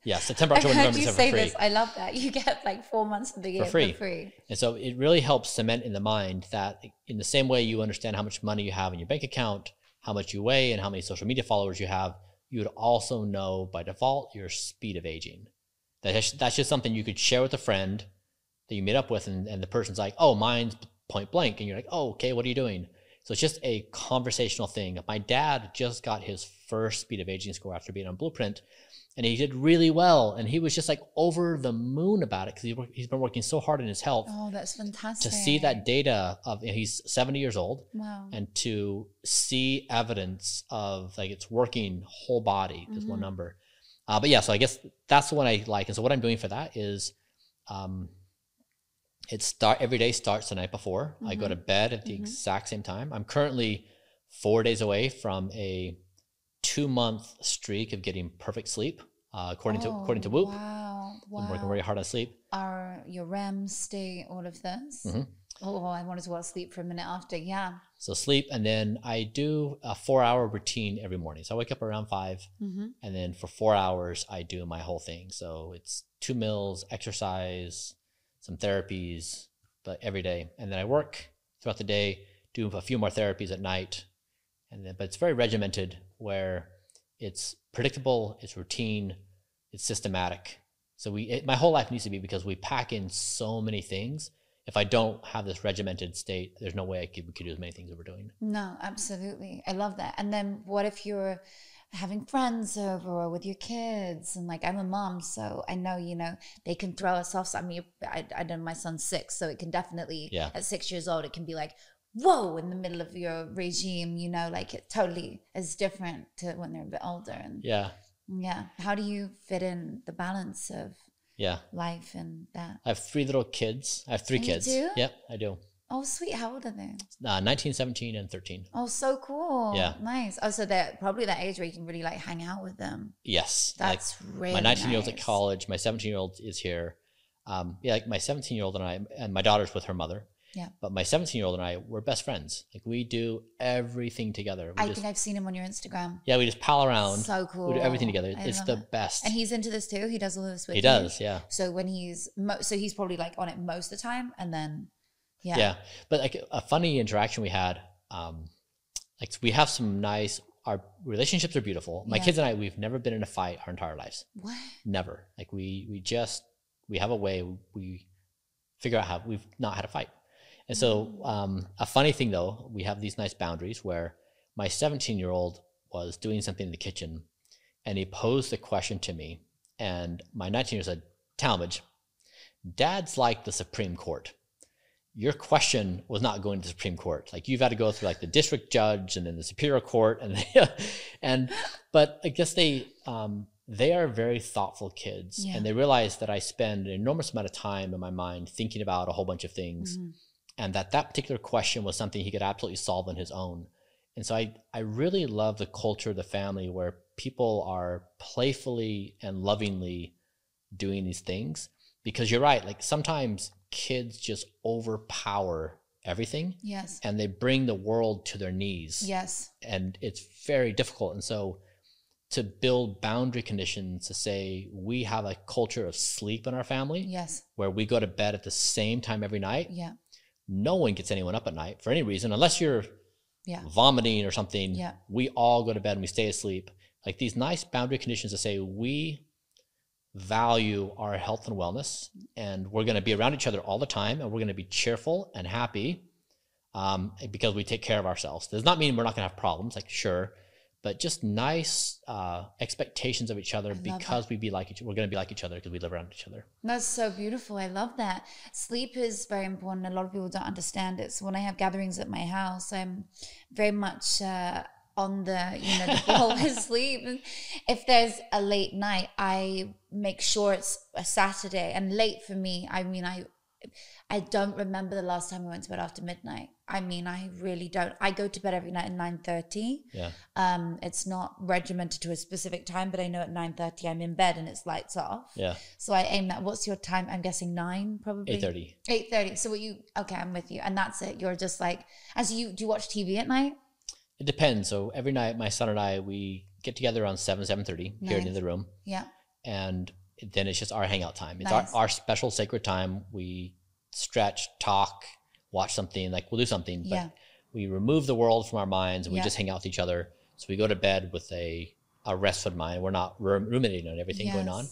Yeah september october november you December say for free this. I love that. You get like four months of the year for free. free. And so it really helps cement in the mind that in the same way you understand how much money you have in your bank account, how much you weigh, and how many social media followers you have, you would also know by default your speed of aging. That's, that's just something you could share with a friend that you meet up with, and, and the person's like, oh, mine's point blank. And you're like, oh, okay, what are you doing? So it's just a conversational thing. My dad just got his first speed of aging score after being on Blueprint, and he did really well. And he was just like over the moon about it because he, he's been working so hard in his health Oh, that's fantastic. to see that data of he's 70 years old Wow. and to see evidence of like it's working whole body is one Mhm. number uh, but yeah so i guess that's the one i like and so what i'm doing for that is um it start every day starts the night before i go to bed at the Mhm. exact same time i'm currently four days away from a two month streak of getting perfect sleep uh, according to according to Oh, Whoop Wow. Wow. i'm working very hard on sleep Are your REM stay all of this? Mhm. Oh, I wanted to well sleep for a minute after. Yeah. So sleep, and then I do a four-hour routine every morning. So I wake up around five, Mm-hmm. and then for four hours I do my whole thing. So it's two meals, exercise, some therapies, but every day, and then I work throughout the day, do a few more therapies at night, and then but it's very regimented where it's predictable, it's routine, it's systematic. So we it, my whole life needs to be because we pack in so many things. If I don't have this regimented state, there's no way I could, we could do as many things that we're doing. No, absolutely. I love that. And then what if you're having friends over or with your kids? And like, I'm a mom, so I know, you know, they can throw us off. I mean, I, I know my son's six, so it can definitely, Yeah. at six years old, it can be like, whoa, in the middle of your regime, you know, like it totally is different to when they're a bit older. And Yeah, yeah, how do you fit in the balance of yeah. life and that? I have three little kids. I have three you kids. do? Yep, I do. Oh, sweet. How old are they? Uh, 19, 17, and 13. Oh, so cool. Yeah. Nice. Oh, so they're probably that age where you can really like hang out with them. Yes. like, That's really my 19 year old's at college. My 17 year old is here. Um, yeah, like my 17 year old and I, and my daughter's with her mother. Yeah. But my 17 year old and I, we're best friends. Like we do everything together. We I just, think I've seen him on your Instagram. yeah, we just pal around. So cool. We do everything together. I it's the it. best. And he's into this too. He does all of this with he you? does, yeah. So when he's mo- so he's probably like on it most of the time, and then yeah, yeah but like a funny interaction we had um like we have some nice our relationships are beautiful my Yeah. kids and i we've never been in a fight our entire lives What? never like we we just we have a way we figure out how we've not had a fight and so um a funny thing though we have these nice boundaries where my 17 year old was doing something in the kitchen and he posed the question to me and my 19 year old said Talmage dad's like the supreme court your question was not going to the Supreme Court. Like you've had to go through like the district judge and then the Superior Court and [LAUGHS] and but I guess they um, they are very thoughtful kids Yeah. and they realize that I spend an enormous amount of time in my mind thinking about a whole bunch of things Mhm. And that that particular question was something he could absolutely solve on his own. And so I I really love the culture of the family where people are playfully and lovingly doing these things because you're right like sometimes kids just overpower everything Yes. and they bring the world to their knees Yes. and it's very difficult and so to build boundary conditions to say we have a culture of sleep in our family Yes. where we go to bed at the same time every night Yeah. No one gets anyone up at night for any reason unless you're Yeah. vomiting or something Yeah. we all go to bed and we stay asleep like these nice boundary conditions to say we value our health and wellness and we're going to be around each other all the time and we're going to be cheerful and happy um, because we take care of ourselves does not mean we're not going to have problems like sure but just nice uh, expectations of each other because we be like each we're going to be like each other because we live around each other That's so beautiful. I love that. Sleep is very important. A lot of people don't understand it. So when I have gatherings at my house, I'm very much uh, on the you know the [LAUGHS] ball with sleep. If there's a late night, I make sure it's a Saturday. And late for me, I mean I. I don't remember the last time I went to bed after midnight. I mean, I really don't. I go to bed every night at nine thirty. yeah Um, it's not regimented to a specific time, but I know at nine thirty I'm in bed and it's lights off. yeah So I aim that. What's your time? I'm guessing nine, probably. 8.30 Eight thirty. So what you? Okay, I'm with you, and that's it. You're just like as you do. You watch TV at night? It depends. So every night, my son and I we get together around seven seven thirty here in Nice. the room, Yeah. and then it's just our hangout time. It's Nice. our, our special sacred time. We stretch, talk, watch something. Like we'll do something, but Yeah. we remove the world from our minds and we Yeah. just hang out with each other. So we go to bed with a a restful mind. We're not ruminating on everything going on.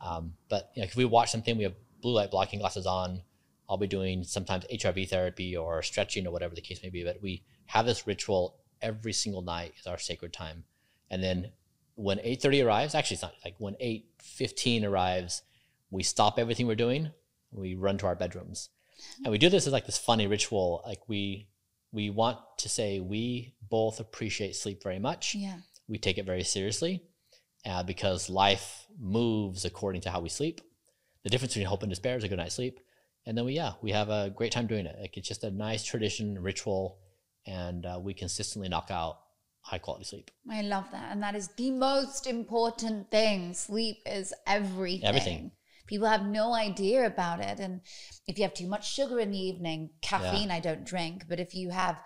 Um, but you know, if we watch something, we have blue light blocking glasses on. I'll be doing sometimes HRV therapy or stretching or whatever the case may be. But we have this ritual every single night is our sacred time. And then when 8:30 arrives, actually it's not like when 8:15 arrives, we stop everything we're doing. We run to our bedrooms, and we do this as like this funny ritual. Like we we want to say we both appreciate sleep very much Yeah. we take it very seriously uh, because life moves according to how we sleep. The difference between hope and despair is a good night's sleep. And then we, yeah, we have a great time doing it. Like it's just a nice tradition, ritual, and uh, we consistently knock out high quality sleep. I love that, and that is the most important thing. Sleep is everything. Everything. People have no idea about it, and if you have too much sugar in the evening, caffeine I don't drink, but if you have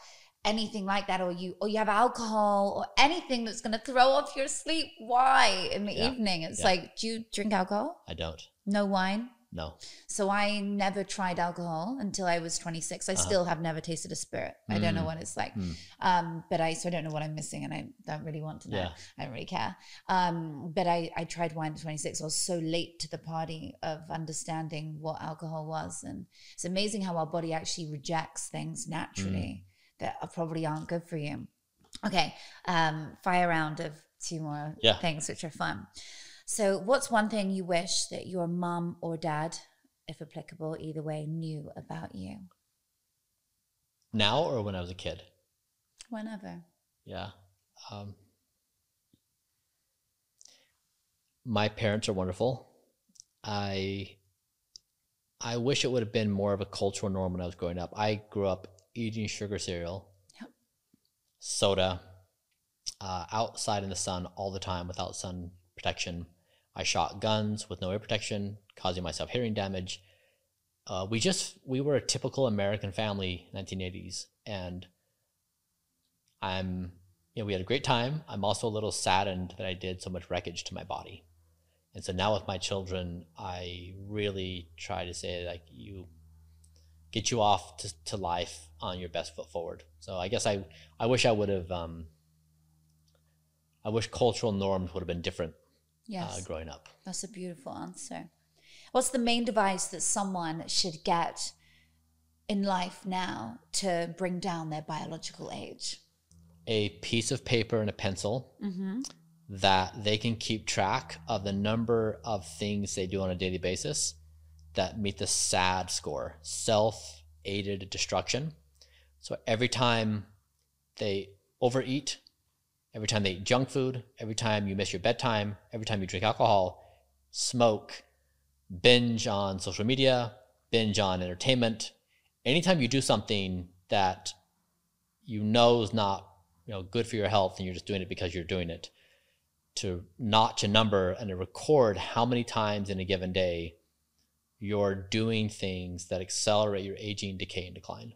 anything like that, or you or you have alcohol or anything that's going to throw off your sleep, why in the Yeah. evening? It's Yeah. like, do you drink alcohol? I don't. No wine. No. So I never tried alcohol until I was 26. I Uh-huh. still have never tasted a spirit. I don't know Mm. what it's like. Mm. Um, but I so I don't know what I'm missing and I don't really want to know. Yeah. I don't really care. Um, but I, I tried wine at 26. I was so late to the party of understanding what alcohol was. And it's amazing how our body actually rejects things naturally that are probably aren't good for you. Okay. Um, fire round of two more Yeah. things which are fun. So what's one thing you wish that your mum or dad, if applicable, either way, knew about you? Now or when I was a kid? Whenever. Yeah. Um, my parents are wonderful. I I wish it would have been more of a cultural norm when I was growing up. I grew up eating sugar cereal, Yep. soda, uh, outside in the sun all the time without sun protection. I shot guns with no air protection, causing myself hearing damage. uh, we just we were a typical American family, 1980s, and I'm you know we had a great time. I'm also a little saddened that I did so much wreckage to my body, and so now with my children, I really try to say like you get you off to, to life on your best foot forward. So I guess I I wish I would have um, I wish cultural norms would have been different Yes. uh, growing up. That's a beautiful answer. What's the main device that someone should get in life now to bring down their biological age? a piece of paper and a pencil that they can keep track of the number of things they do on a daily basis that meet the SAD score, self aided destruction. So every time they overeat, every time they eat junk food, every time you miss your bedtime, every time you drink alcohol, smoke, binge on social media, binge on entertainment, anytime you do something that you know is not you know good for your health and you're just doing it because you're doing it to notch a number and to record how many times in a given day you're doing things that accelerate your aging decay and decline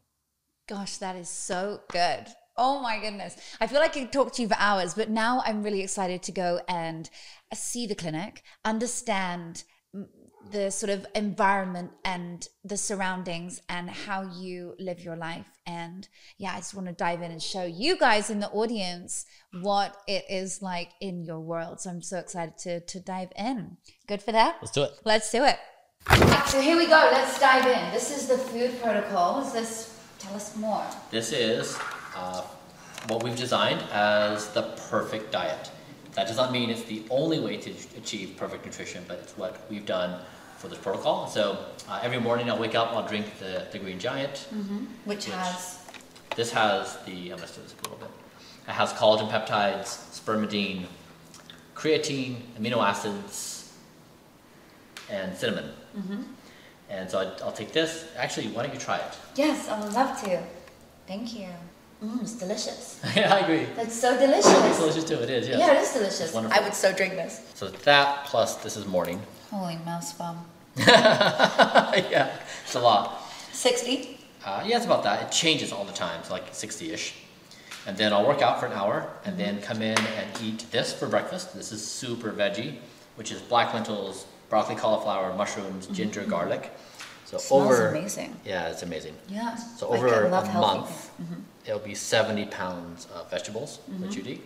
Gosh, that is so good. Oh my goodness. I feel like I could talk to you for hours, but now I'm really excited to go and uh, see the clinic, understand mm, the sort of environment and the surroundings and how you live your life. And yeah, I just want to dive in and show you guys in the audience what it is like in your world. So I'm so excited to, to dive in. Good for that? let's do it Let's do it. So here we go. Let's dive in. This is the food protocol. Is this? Tell us more. this is uh, what we've designed as the perfect diet that does not mean it's the only way to achieve perfect nutrition but it's what we've done for this protocol so uh, every morning i'll wake up i'll drink the, the green giant Which Which- has This has the, I'm gonna do this a little bit. It has collagen peptides, spermidine, creatine, amino acids, and cinnamon. And so I, I'll take this. Actually, why don't you try it? yes, I would love to. Thank you. Mm, it's delicious. [LAUGHS] yeah, I agree. That's so It's delicious. delicious too. It is. Yes. Yeah, it is delicious. It's wonderful. I would so drink this. So that plus this is morning. Holy mouse bum. [LAUGHS] yeah, it's a lot. Sixty. Uh, yeah, it's about that. It changes all the time, so like 60-ish. And then I'll work out for an hour, and then come in and eat this for breakfast. This is super veggie, which is black lentils, broccoli, cauliflower, mushrooms, ginger, garlic. So Smells over, amazing. yeah, it's amazing. Yeah. So over I love a healthy month. Mm-hmm. It'll be 70 pounds of vegetables that you'd eat.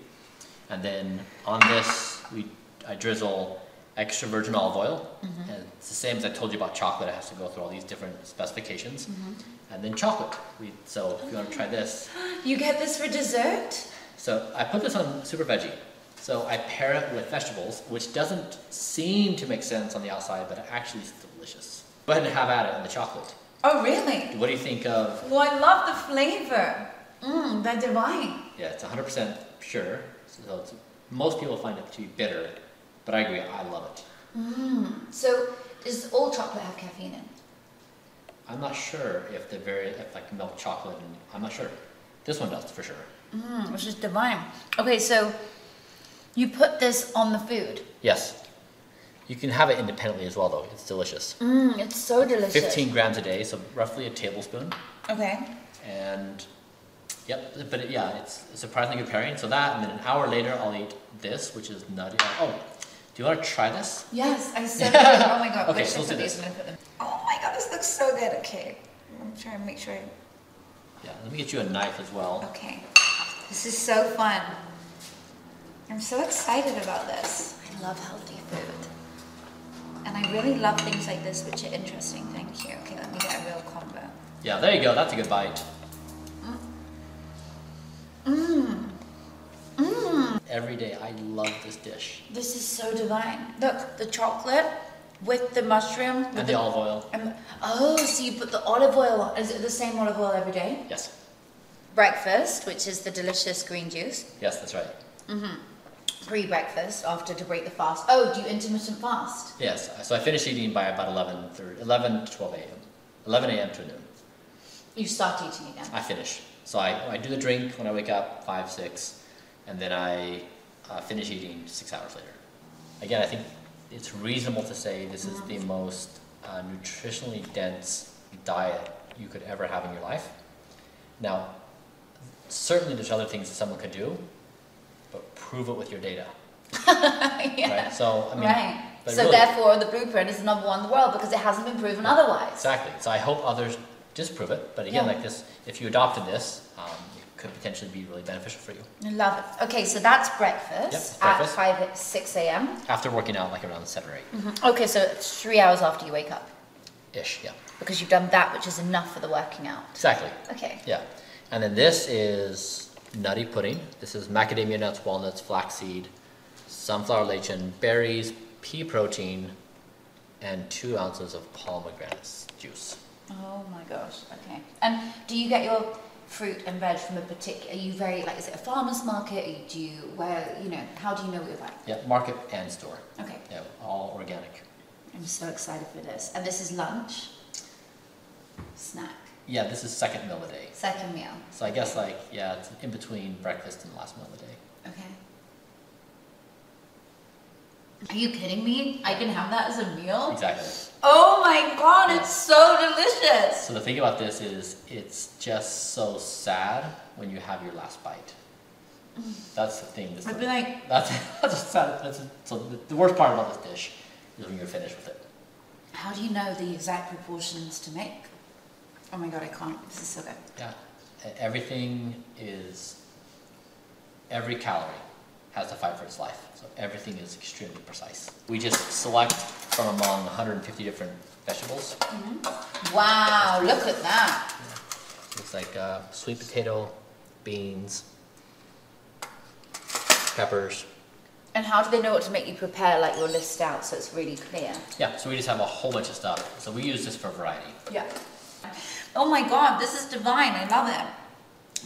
And then on this, we I drizzle extra virgin olive oil. Mm-hmm. And it's the same as I told you about chocolate. It has to go through all these different specifications. Mm-hmm. And then chocolate. We, so if you want to try this. [GASPS] You get this for dessert? So I put this on super veggie. So I pair it with vegetables, which doesn't seem to make sense on the outside, but it actually is delicious. Go ahead and have at it in the chocolate. Oh, really? What do you think of Well, I love the flavor. Mmm, they're divine. Yeah, it's 100% pure. So it's, most people find it to be bitter, but I agree, I love it. Mm, so, does all chocolate have caffeine in? I'm not sure if the very, if like milk chocolate, and I'm not sure. This one does for sure. Mmm, which is divine. Okay, so you put this on the food. Yes. You can have it independently as well, though. It's delicious. Mmm, it's so delicious. 15 grams a day, so roughly a tablespoon. Okay. And yep, but it, yeah, it's surprisingly good pairing. So that, and then an hour later, I'll eat this, which is nutty. Oh, do you want to try this? Yes, I [LAUGHS] said that. Oh my god. Okay, so let's do this. I'm gonna put them. Oh my god, this looks so good. Okay. I'm trying to make sure. I... Yeah, let me get you a knife as well. Okay. This is so fun. I'm so excited about this. I love healthy food. And I really love things like this, which are interesting. Thank you. Okay, let me get a real combo. Yeah, there you go. That's a good bite. Mmm. Mmm. Every day, I love this dish. This is so divine. Look, the chocolate with the mushroom. with And the olive oil. and- oh, so you put the olive oil on. Is it the same olive oil every day? Yes. Breakfast, which is the delicious green juice. Yes, that's right. Mm-hmm. Pre breakfast, after to break the fast. Oh, do you intermittent fast? Yes. So I finish eating by about 11, 11 to 12 a.m. 11 a.m. to noon. You start eating again. I finish. So I, I do the drink when I wake up, 5, 6, and then I uh, finish eating six hours later. Again, I think it's reasonable to say this is the most uh, nutritionally dense diet you could ever have in your life. Now, certainly there's other things that someone could do, but prove it with your data. [LAUGHS] yeah. Right? So, I mean, right. So really- therefore, the blueprint is the number one in the world because it hasn't been proven otherwise. Exactly. So I hope others disprove it. But again, Yeah. like this, if you adopted this, um, it could potentially be really beneficial for you. I love it. Okay, so that's breakfast, Yep, breakfast. at 5 6 a.m. After working out, like around seven or 8 Mm-hmm. Okay, so it's three hours after you wake up ish. Yeah. because you've done that, which is enough for the working out. Exactly. Okay. Yeah. And then this is nutty pudding. This is macadamia nuts, walnuts, flaxseed, sunflower lecithin, berries, pea protein, and two ounces of pomegranate juice. Oh my gosh. Okay. And do you get your fruit and veg from a particular? Are you very like? Is it a farmer's market? Or do you where? You know, how do you know what you're buying? Yeah, market and store. Okay. Yeah, all organic. I'm so excited for this. And this is lunch. Snack. Yeah, this is second meal of the day. Second meal. So I guess like yeah, it's in between breakfast and the last meal of the day. Okay. Are you kidding me? I can have that as a meal? Exactly. Oh my god, it's so delicious! So the thing about this is it's just so sad when you have your last bite. Mm. That's the thing. That's I'd the- be like, That's [LAUGHS] that's a sad. That's a, so the, the worst part about this dish is when you're finished with it. how do you know the exact proportions to make? Oh my god, I can't. This is so good. Yeah, everything is every calorie has to fight for its life. So everything is extremely precise. We just select from among 150 different vegetables. Wow, look at that. It's like uh, sweet potato, beans, peppers. And how do they know what to make you prepare like your list out so it's really clear? Yeah, so we just have a whole bunch of stuff. So we use this for variety. Yeah. Oh my god, this is divine. I love it.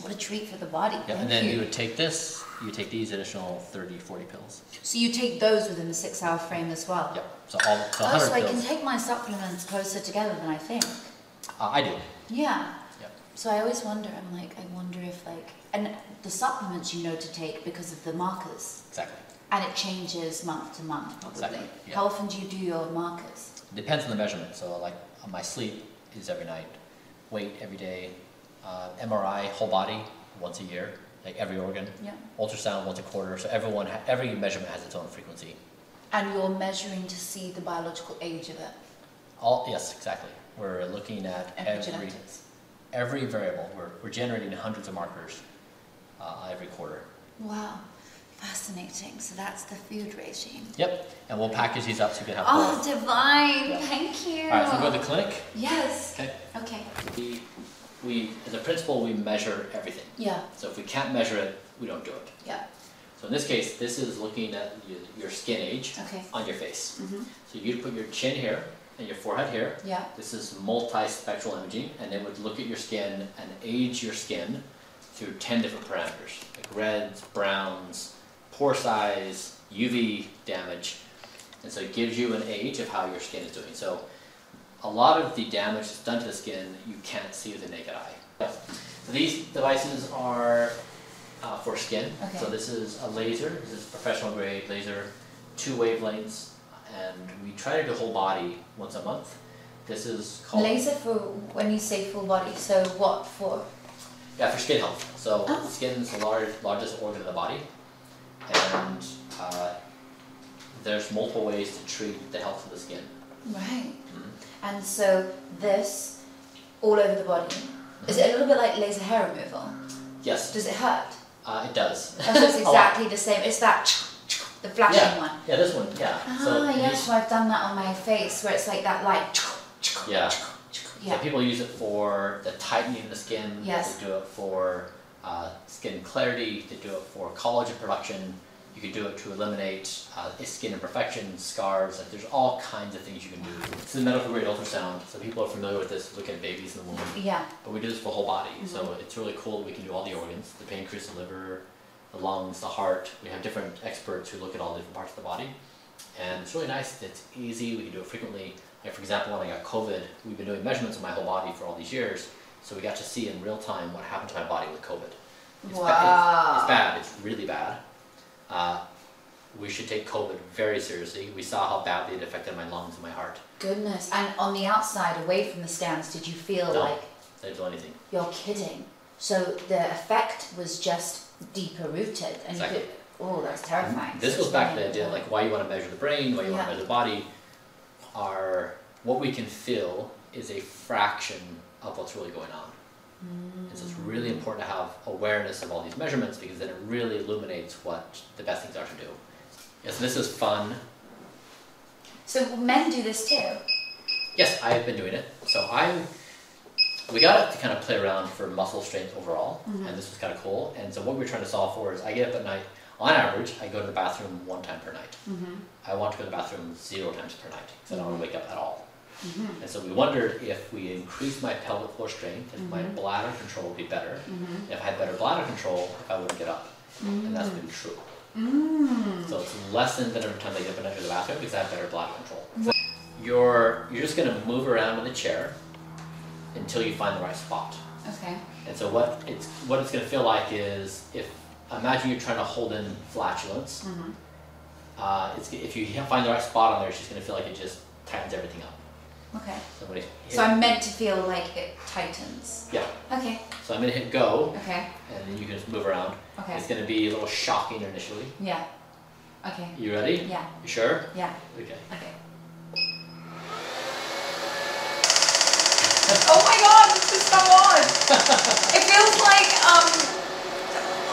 What a treat for the body. Yeah, Thank and then you. you would take this, you take these additional 30, 40 pills. So you take those within the six hour frame as well? Yep, so all so Oh, 100 so I can take my supplements closer together than I think. Uh, I do. Yeah. Yep. So I always wonder, I'm like, I wonder if like, and the supplements you know to take because of the markers. Exactly. And it changes month to month probably. Exactly, yeah. How often do you do your markers? Depends on the measurement. So like my sleep is every night, weight every day, uh, MRI whole body once a year, like every organ. Yeah. Ultrasound once a quarter. So everyone, ha- every measurement has its own frequency. And you're measuring to see the biological age of it. All yes, exactly. We're looking at every every variable. We're, we're generating hundreds of markers uh, every quarter. Wow. Fascinating. So that's the food regime. Yep, and we'll package these up so you can have Oh, both. divine. Yeah. Thank you. All right, so we go to the clinic. Yes. Okay. Okay. We, as a principle, we measure everything. Yeah. So if we can't measure it, we don't do it. Yeah. So in this case, this is looking at your, your skin age Okay. on your face. Mhm. So you'd put your chin here and your forehead here. Yeah. This is multi-spectral imaging, and it would look at your skin and age your skin through 10 different parameters, like reds, browns, pore size, UV damage. And so it gives you an age of how your skin is doing. So a lot of the damage that's done to the skin, you can't see with the naked eye. So these devices are uh, for skin. Okay. So this is a laser, this is professional grade laser, two wavelengths, and we try to do whole body once a month. This is called Laser for when you say full body. So what for? yeah for skin health. So Oh. skin is the large, largest organ in the body, and uh, there's multiple ways to treat the health of the skin. Right. And so this all over the body. Is it a little bit like laser hair removal? Yes, Does it hurt? uh, it does. Oh, so it's [LAUGHS] exactly the same. It's that the flashing Yeah. one. Yeah, this one. Yeah. so Ah, yes, so I've done that on my face where it's like that light. Yeah. Yeah. So people use it for the tightening of the skin. Yes. They do it for uh, skin clarity. They do it for collagen production. You could do it to eliminate uh, skin imperfections, scars. Like there's all kinds of things you can do. It's a medical grade ultrasound, so people are familiar with this. Look at babies in the womb, Yeah. but we do this for the whole body. So Mhm. it's really cool. We can do all the organs: the pancreas, the liver, the lungs, the heart. We have different experts who look at all the different parts of the body, and it's really nice. It's easy. We can do it frequently. Like for example, when I got COVID, we've been doing measurements of my whole body for all these years, so we got to see in real time what happened to my body with COVID. It's, ba- it's, Wow. it's bad. It's really bad. Uh, we should take COVID very seriously. We saw how badly it affected my lungs and my heart. Goodness. And on the outside, away from the scans, did you feel No. like They didn't do anything. you're kidding? So the effect was just deeper rooted, and Exactly. you could. Oh, that's terrifying. This So goes back to the idea like why you want to measure the brain, why you want to measure the body. Are what we can feel is a fraction of what's really going on. And so it's really important to have awareness of all these measurements because then it really illuminates what the best things are to do. Yes, this is fun. So men do this too. Yes, I have been doing it. So I, we got it to kind of play around for muscle strength overall, mm-hmm. and this was kind of cool. And so what we're trying to solve for is I get up at night. On average, I go to the bathroom one time per night. Mm-hmm. I want to go to the bathroom zero times per night because I don't want to mm-hmm. wake up at all. Mm-hmm. And so we wondered if we increased my pelvic floor strength, if my mm-hmm. bladder control would be better. Mm-hmm. If I had better bladder control, I wouldn't get up. And that's mm. been true. Mm. So it's lessened the number of times I get up and enter the bathroom because I have better bladder control. You're you're just gonna move around in the chair until you find the right spot. Okay. And so what it's what it's gonna feel like is if imagine you're trying to hold in flatulence. Mm-hmm. Uh, it's if you find the right spot on there, it's just gonna feel like it just tightens everything up. Okay. So, when it So I'm meant to feel like it tightens. yeah. Okay. So I'm gonna hit go, Okay. and then you can just move around. Okay. It's gonna be a little shocking initially. Yeah. Okay. You ready? Yeah. You sure? Yeah. Okay. Okay. oh my god, this is so odd. it feels like um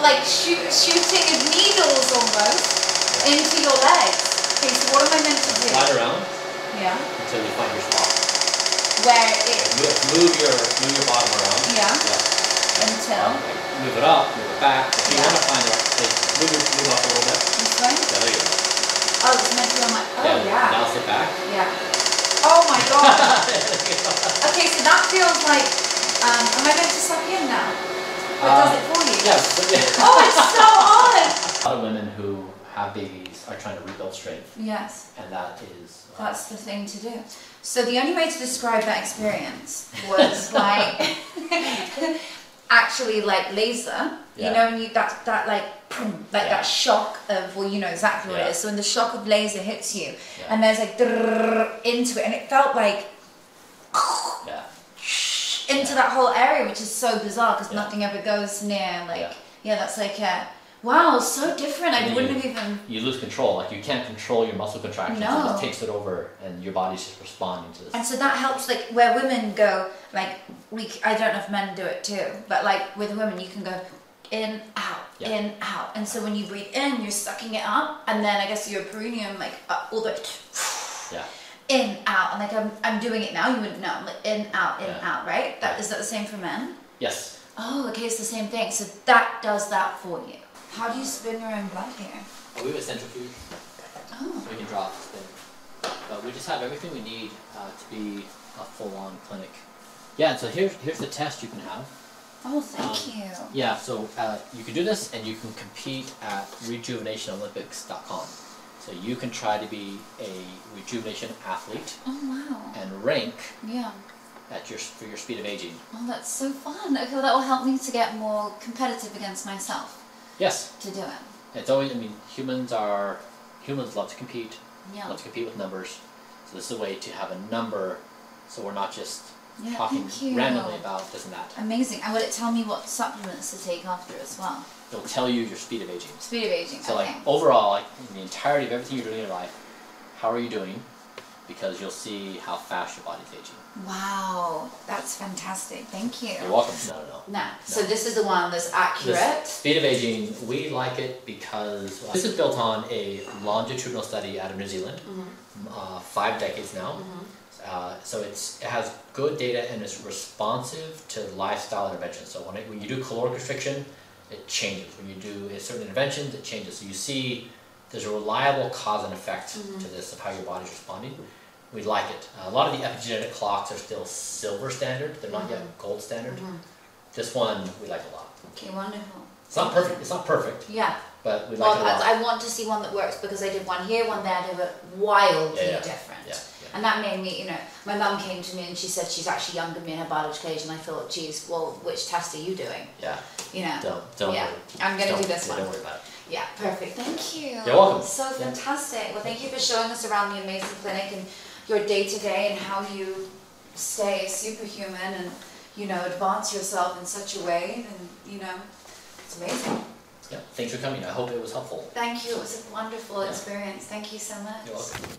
like shoot, shooting needles almost into your legs. Okay, so what am I meant to do? Slide around Yeah. until you find your spot. Where it Move, move your move your bottom around. Yeah. Yeah. until Um, move it up, move it back. If you Yeah. want to find the right move it move up a little bit. this way? Yeah, there you go. Oh, it's meant to be on my oh yeah. Now sit back. Yeah. Oh my god. [LAUGHS] There you go. okay, so that feels like um am I meant to suck in now? Or Uh, does it for you? Yes. but [LAUGHS] yeah. Oh, it's so odd. A lot of women who have babies are trying to rebuild strength, Yes, and that is. uh, that's the thing to do. So the only way to describe that experience was [LAUGHS] like actually like laser. You know, and you that that like like Yeah. that shock of well, you know exactly what Yeah. it is. So when the shock of laser hits you, Yeah. and there's like into it, and it felt like yeah. into Yeah. that whole area, which is so bizarre because Yeah. nothing ever goes near. Like, Yeah. yeah, that's like a wow, so different. I And wouldn't you- have even. You lose control. Like you can't control your muscle contractions. It No. just takes it over, and your body's just responding to this. And so that helps, like where women go, like we. I don't know if men do it too, but like with women, you can go in, out, Yeah. in, out, and so when you breathe in, you're sucking it up, and then I guess your perineum, like up, all the way Yeah. in, out, and like I'm, I'm doing it now. You wouldn't know, like in, out, in, Yeah. out, right? That is that the same for men? Yes. Oh, okay, it's the same thing. So that does that for you. How do you spin your own blood here? We have a centrifuge. Oh, so we can drop spin. But we just have everything we need uh, to be a full-on clinic. Yeah, so here's here's the test you can have. oh, thank Um, you. Yeah, so uh, you can do this, and you can compete at rejuvenationolympics.com. So you can try to be a rejuvenation athlete Oh wow. and rank Yeah. at your for your speed of aging. Oh, that's so fun. Okay, well, that will help me to get more competitive against myself Yes, to do it. it's always. I mean, humans are humans love to compete. Yeah. Love to compete with numbers. So this is a way to have a number, so we're not just Yeah, talking randomly about this and that. Amazing. And will it tell me what supplements to take after as well? It'll tell you your speed of aging. Speed of aging. So okay. like overall, like in the entirety of everything you're doing in your life, how are you doing? Because you'll see how fast your body's aging. wow, that's fantastic. Thank you. You're welcome. No, no, no. Now, so this is the one that's This accurate. speed of aging, we like it because this is built on a longitudinal study out of New Zealand, uh, five decades now. Uh, so it's it has good data and it's responsive to lifestyle interventions. So when, it, when you do caloric restriction, it changes. When you do certain interventions, it changes. So you see there's a reliable cause and effect to this of how your body's responding. We like it. Uh, a lot of the epigenetic clocks are still silver standard. They're not yet gold standard. This one we like a lot. Okay, wonderful. It's not perfect. It's not perfect, Yeah. but we like Well, it a lot. I, want to see one that works because I did one here, one there. They were wildly Yeah, yeah. different. yeah, yeah. And that made me, you know, my mum came to me and she said she's actually younger than me in her biological age, and I thought, geez, well, which test are you doing? Yeah. You know. Don't don't yeah. worry. I'm gonna Don't- do this one. Don't worry about it. Yeah, perfect. Thank you. You're welcome. So Yeah. fantastic. Well, thank you for showing us around the amazing clinic and your day to day and how you stay superhuman and you know advance yourself in such a way and you know it's amazing. Yeah. Thanks for coming. I hope it was helpful. Thank you. It was a wonderful Yeah. experience. Thank you so much. You're welcome.